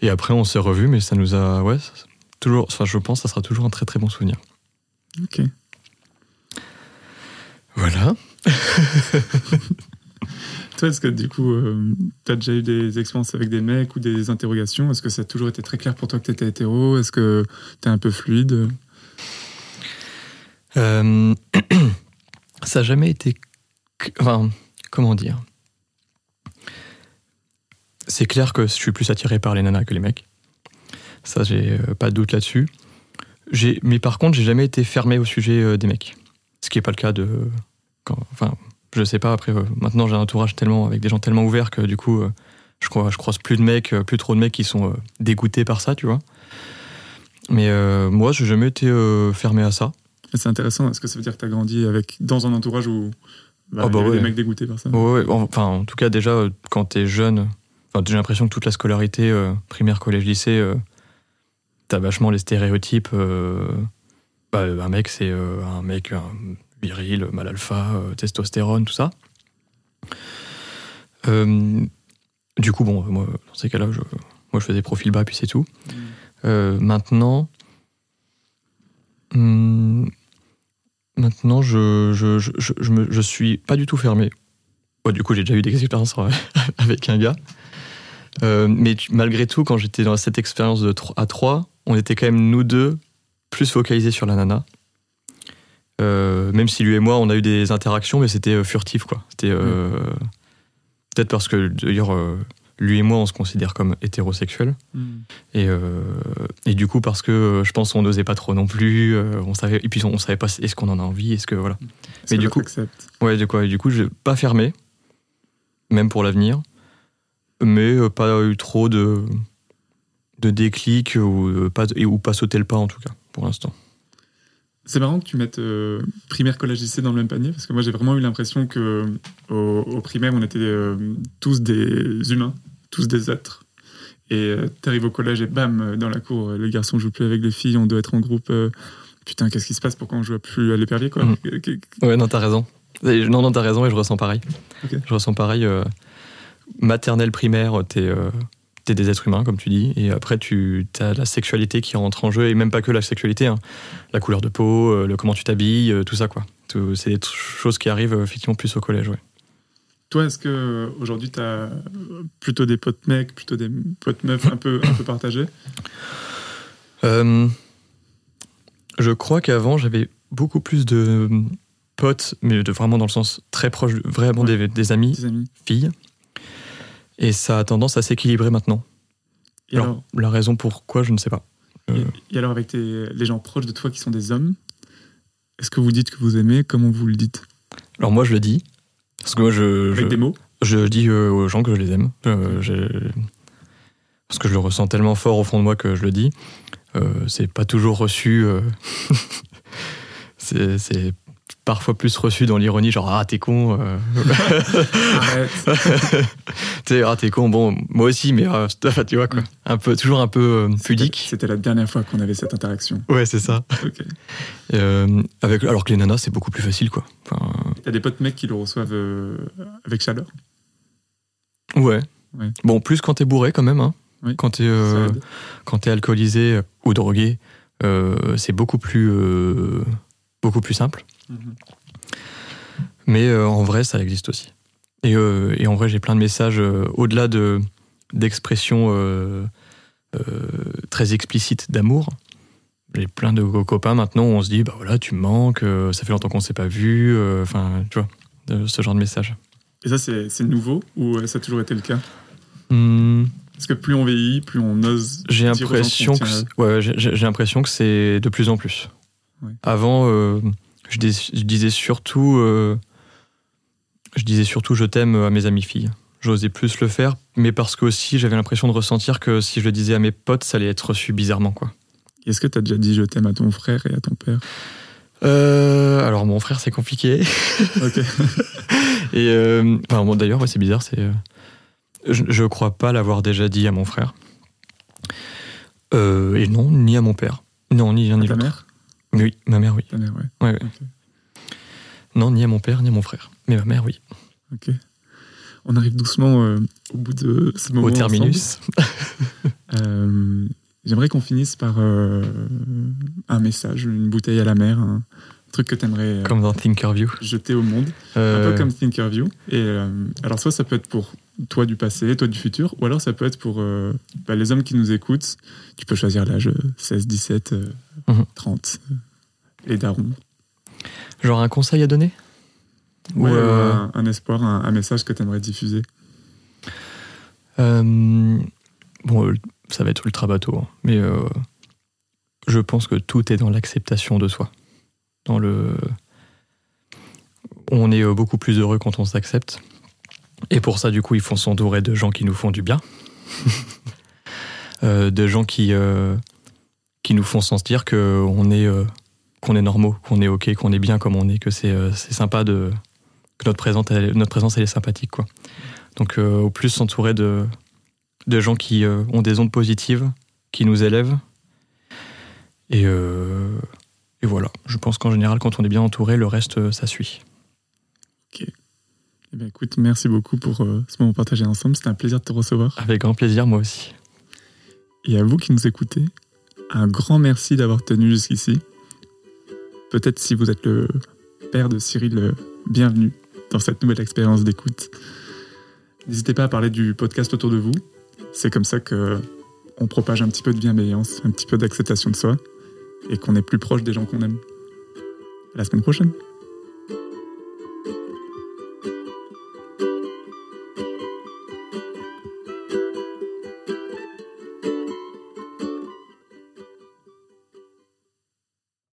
Et après, on s'est revus, mais ça nous a. Ouais, ça- toujours. Enfin, je pense que ça sera toujours un très très bon souvenir. ok. Voilà. (laughs) Toi, est-ce que du coup, tu as déjà eu des expériences avec des mecs ou des interrogations? Est-ce que ça a toujours été très clair pour toi que tu étais hétéro? Est-ce que tu es un peu fluide? Euh, (clears throat) ça n'a jamais été. Enfin, comment dire? C'est clair que je suis plus attiré par les nanas que les mecs. Ça, j'ai euh, pas de doute là-dessus. Mais par contre, j'ai jamais été fermé au sujet euh, des mecs. Ce qui n'est pas le cas de. Enfin, je sais pas, après, euh, maintenant j'ai un entourage tellement, avec des gens tellement ouverts que du coup, euh, je, crois, je croise plus de mecs, euh, plus trop de mecs qui sont dégoûtés par ça, tu vois. Mais moi, j'ai jamais été fermé à ça. C'est intéressant. Est-ce que ça veut dire que tu as grandi avec, dans un entourage où bah, Ah bah il y avait ouais. des mecs dégoûtés par ça? Ouais, ouais, enfin, en tout cas, déjà, quand t'es jeune, enfin, j'ai l'impression que toute la scolarité, euh, primaire, collège, lycée, euh, t'as vachement les stéréotypes. euh, bah, un mec, c'est un mec un viril, mal alpha, euh, testostérone, tout ça. Euh, du coup, bon, moi, dans ces cas-là, je, moi, je faisais profil bas, puis c'est tout. Euh, maintenant, hum, maintenant, je, je, je, je, me, je suis pas du tout fermé. Du coup, j'ai déjà eu des expériences euh, (laughs) avec un gars. Euh, mais malgré tout, quand j'étais dans cette expérience de à 3, on était quand même nous deux plus focalisés sur la nana. Euh, même si lui et moi, on a eu des interactions, mais c'était euh, furtif, quoi. C'était euh, peut-être parce que d'ailleurs, lui et moi, on se considère comme hétérosexuels. Mm. Et, euh, et du coup, parce que je pense qu'on n'osait pas trop non plus, on savait, et puis on, on savait pas est-ce qu'on en a envie, est-ce que voilà. Mais que du coup- Ouais, du coup, du coup, pas fermé, même pour l'avenir, mais pas eu trop de de déclic ou pas ou pas sauter le pas en tout cas pour l'instant. C'est marrant que tu mettes euh, primaire, collège, lycée dans le même panier, parce que moi j'ai vraiment eu l'impression que au, au primaire on était euh, tous des humains, tous des êtres. Et tu t'arrives au collège et bam, dans la cour, euh, les garçons jouent plus avec les filles, on doit être en groupe. euh, putain, qu'est-ce qui se passe? Pourquoi on joue plus à l'épervier quoi? Que- Ouais, non, t'as raison. Non, non, t'as raison et je ressens pareil. Je ressens pareil. euh, maternelle, primaire, t'es euh, t'es des êtres humains, comme tu dis, et après, tu as la sexualité qui rentre en jeu, et même pas que la sexualité, hein. la couleur de peau, euh, le comment tu t'habilles, euh, tout ça, quoi. C'est des choses qui arrivent effectivement plus au collège, ouais. Toi, est-ce que euh, aujourd'hui tu as plutôt des potes mecs, plutôt des potes meufs un peu, un peu partagés Euh, je crois qu'avant, j'avais beaucoup plus de potes, mais de, vraiment dans le sens très proche, vraiment Ouais. des, des amis, Tes amis filles. Et ça a tendance à s'équilibrer maintenant. Et Alors, alors, la raison pourquoi, je ne sais pas. Euh, et, et alors avec tes- les gens proches de toi qui sont des hommes, est-ce que vous dites que vous aimez Comment vous le dites? Alors moi, je le dis. Parce que moi, je, Avec je, des mots? je dis euh, aux gens que je les aime. Euh, parce que je le ressens tellement fort au fond de moi que je le dis. C'est pas toujours reçu. (laughs) c'est parfois plus reçu dans l'ironie, genre ah t'es con. euh. (laughs) Sais, ah t'es con. Bon, moi aussi, mais euh, tu vois quoi. Un peu, toujours un peu euh, pudique. C'était la dernière fois qu'on avait cette interaction. Ouais, c'est ça. Euh, avec, alors que les nanas, c'est beaucoup plus facile, quoi. Enfin, T'as des potes mecs qui le reçoivent avec chaleur ouais. Ouais. Bon, plus quand t'es bourré, quand même. Hein. Oui. Quand t'es quand t'es alcoolisé ou drogué, c'est beaucoup plus beaucoup plus simple. Mhm. Mais euh, en vrai, ça existe aussi. Et, euh, et en vrai, j'ai plein de messages euh, au-delà de d'expressions très explicites d'amour. J'ai plein de co- copains maintenant où on se dit bah voilà, tu me manques, ça fait longtemps qu'on s'est pas vu, enfin tu vois, ce genre de message. Et ça, c'est nouveau ou ça a toujours été le cas? Hmm, Parce que plus on vieillit, plus on ose. j'ai l'impression que ouais, j'ai l'impression que c'est de plus en plus. Ouais. Avant, je, dis- je disais surtout, euh, je disais surtout je t'aime à mes amies filles. J'osais plus le faire, mais parce que aussi j'avais l'impression de ressentir que si je le disais à mes potes, ça allait être reçu bizarrement quoi. Est-ce que t'as déjà dit je t'aime à ton frère et à ton père? Euh, alors mon frère c'est compliqué. (laughs) Ok. (laughs) Et euh, enfin bon d'ailleurs ouais, c'est bizarre c'est euh, je, je crois pas l'avoir déjà dit à mon frère. Euh, et non ni à mon père. Non ni À ni ta mère? Oui ma mère oui. Ta mère, ouais. Ouais, ouais. Ok. Non ni à mon père ni à mon frère. Mais ma mère oui. Ok. On arrive doucement euh, au bout de ce moment. Au terminus. (laughs) Euh, J'aimerais qu'on finisse par euh, un message, une bouteille à la mer, un truc que tu aimerais Comme dans Thinkerview. jeter au monde. Un peu comme Thinkerview. Et alors, soit ça peut être pour toi du passé, toi du futur, ou alors ça peut être pour euh, bah, les hommes qui nous écoutent. Tu peux choisir l'âge euh, 16, 17, euh, Mhm. 30, euh, les darons. Genre un conseil à donner Ou, euh, un, un espoir, un, un message que tu aimerais diffuser. Euh, bon, euh, ça va être ultra bateau, hein, mais euh, je pense que tout est dans l'acceptation de soi. Dans le, on est euh, beaucoup plus heureux quand on s'accepte, et pour ça, du coup, il faut s'entourer de gens qui nous font du bien, (laughs) Euh, de gens qui euh, qui nous font sentir que on est euh, qu'on est normaux, qu'on est ok, qu'on est bien comme on est, que c'est sympa de que notre présence, elle- notre présence est sympathique quoi. Donc au plus s'entourer de de gens qui ont des ondes positives, qui nous élèvent. Et, voilà, je pense qu'en général, quand on est bien entouré, le reste, ça suit. Eh bien, écoute, merci beaucoup pour euh, ce moment partagé ensemble. C'était un plaisir de te recevoir. Avec grand plaisir, moi aussi. Et à vous qui nous écoutez, un grand merci d'avoir tenu jusqu'ici. Peut-être si vous êtes le père de Cyril, bienvenue dans cette nouvelle expérience d'écoute. N'hésitez pas à parler du podcast autour de vous. C'est comme ça que on propage un petit peu de bienveillance, un petit peu d'acceptation de soi et qu'on est plus proche des gens qu'on aime. À la semaine prochaine.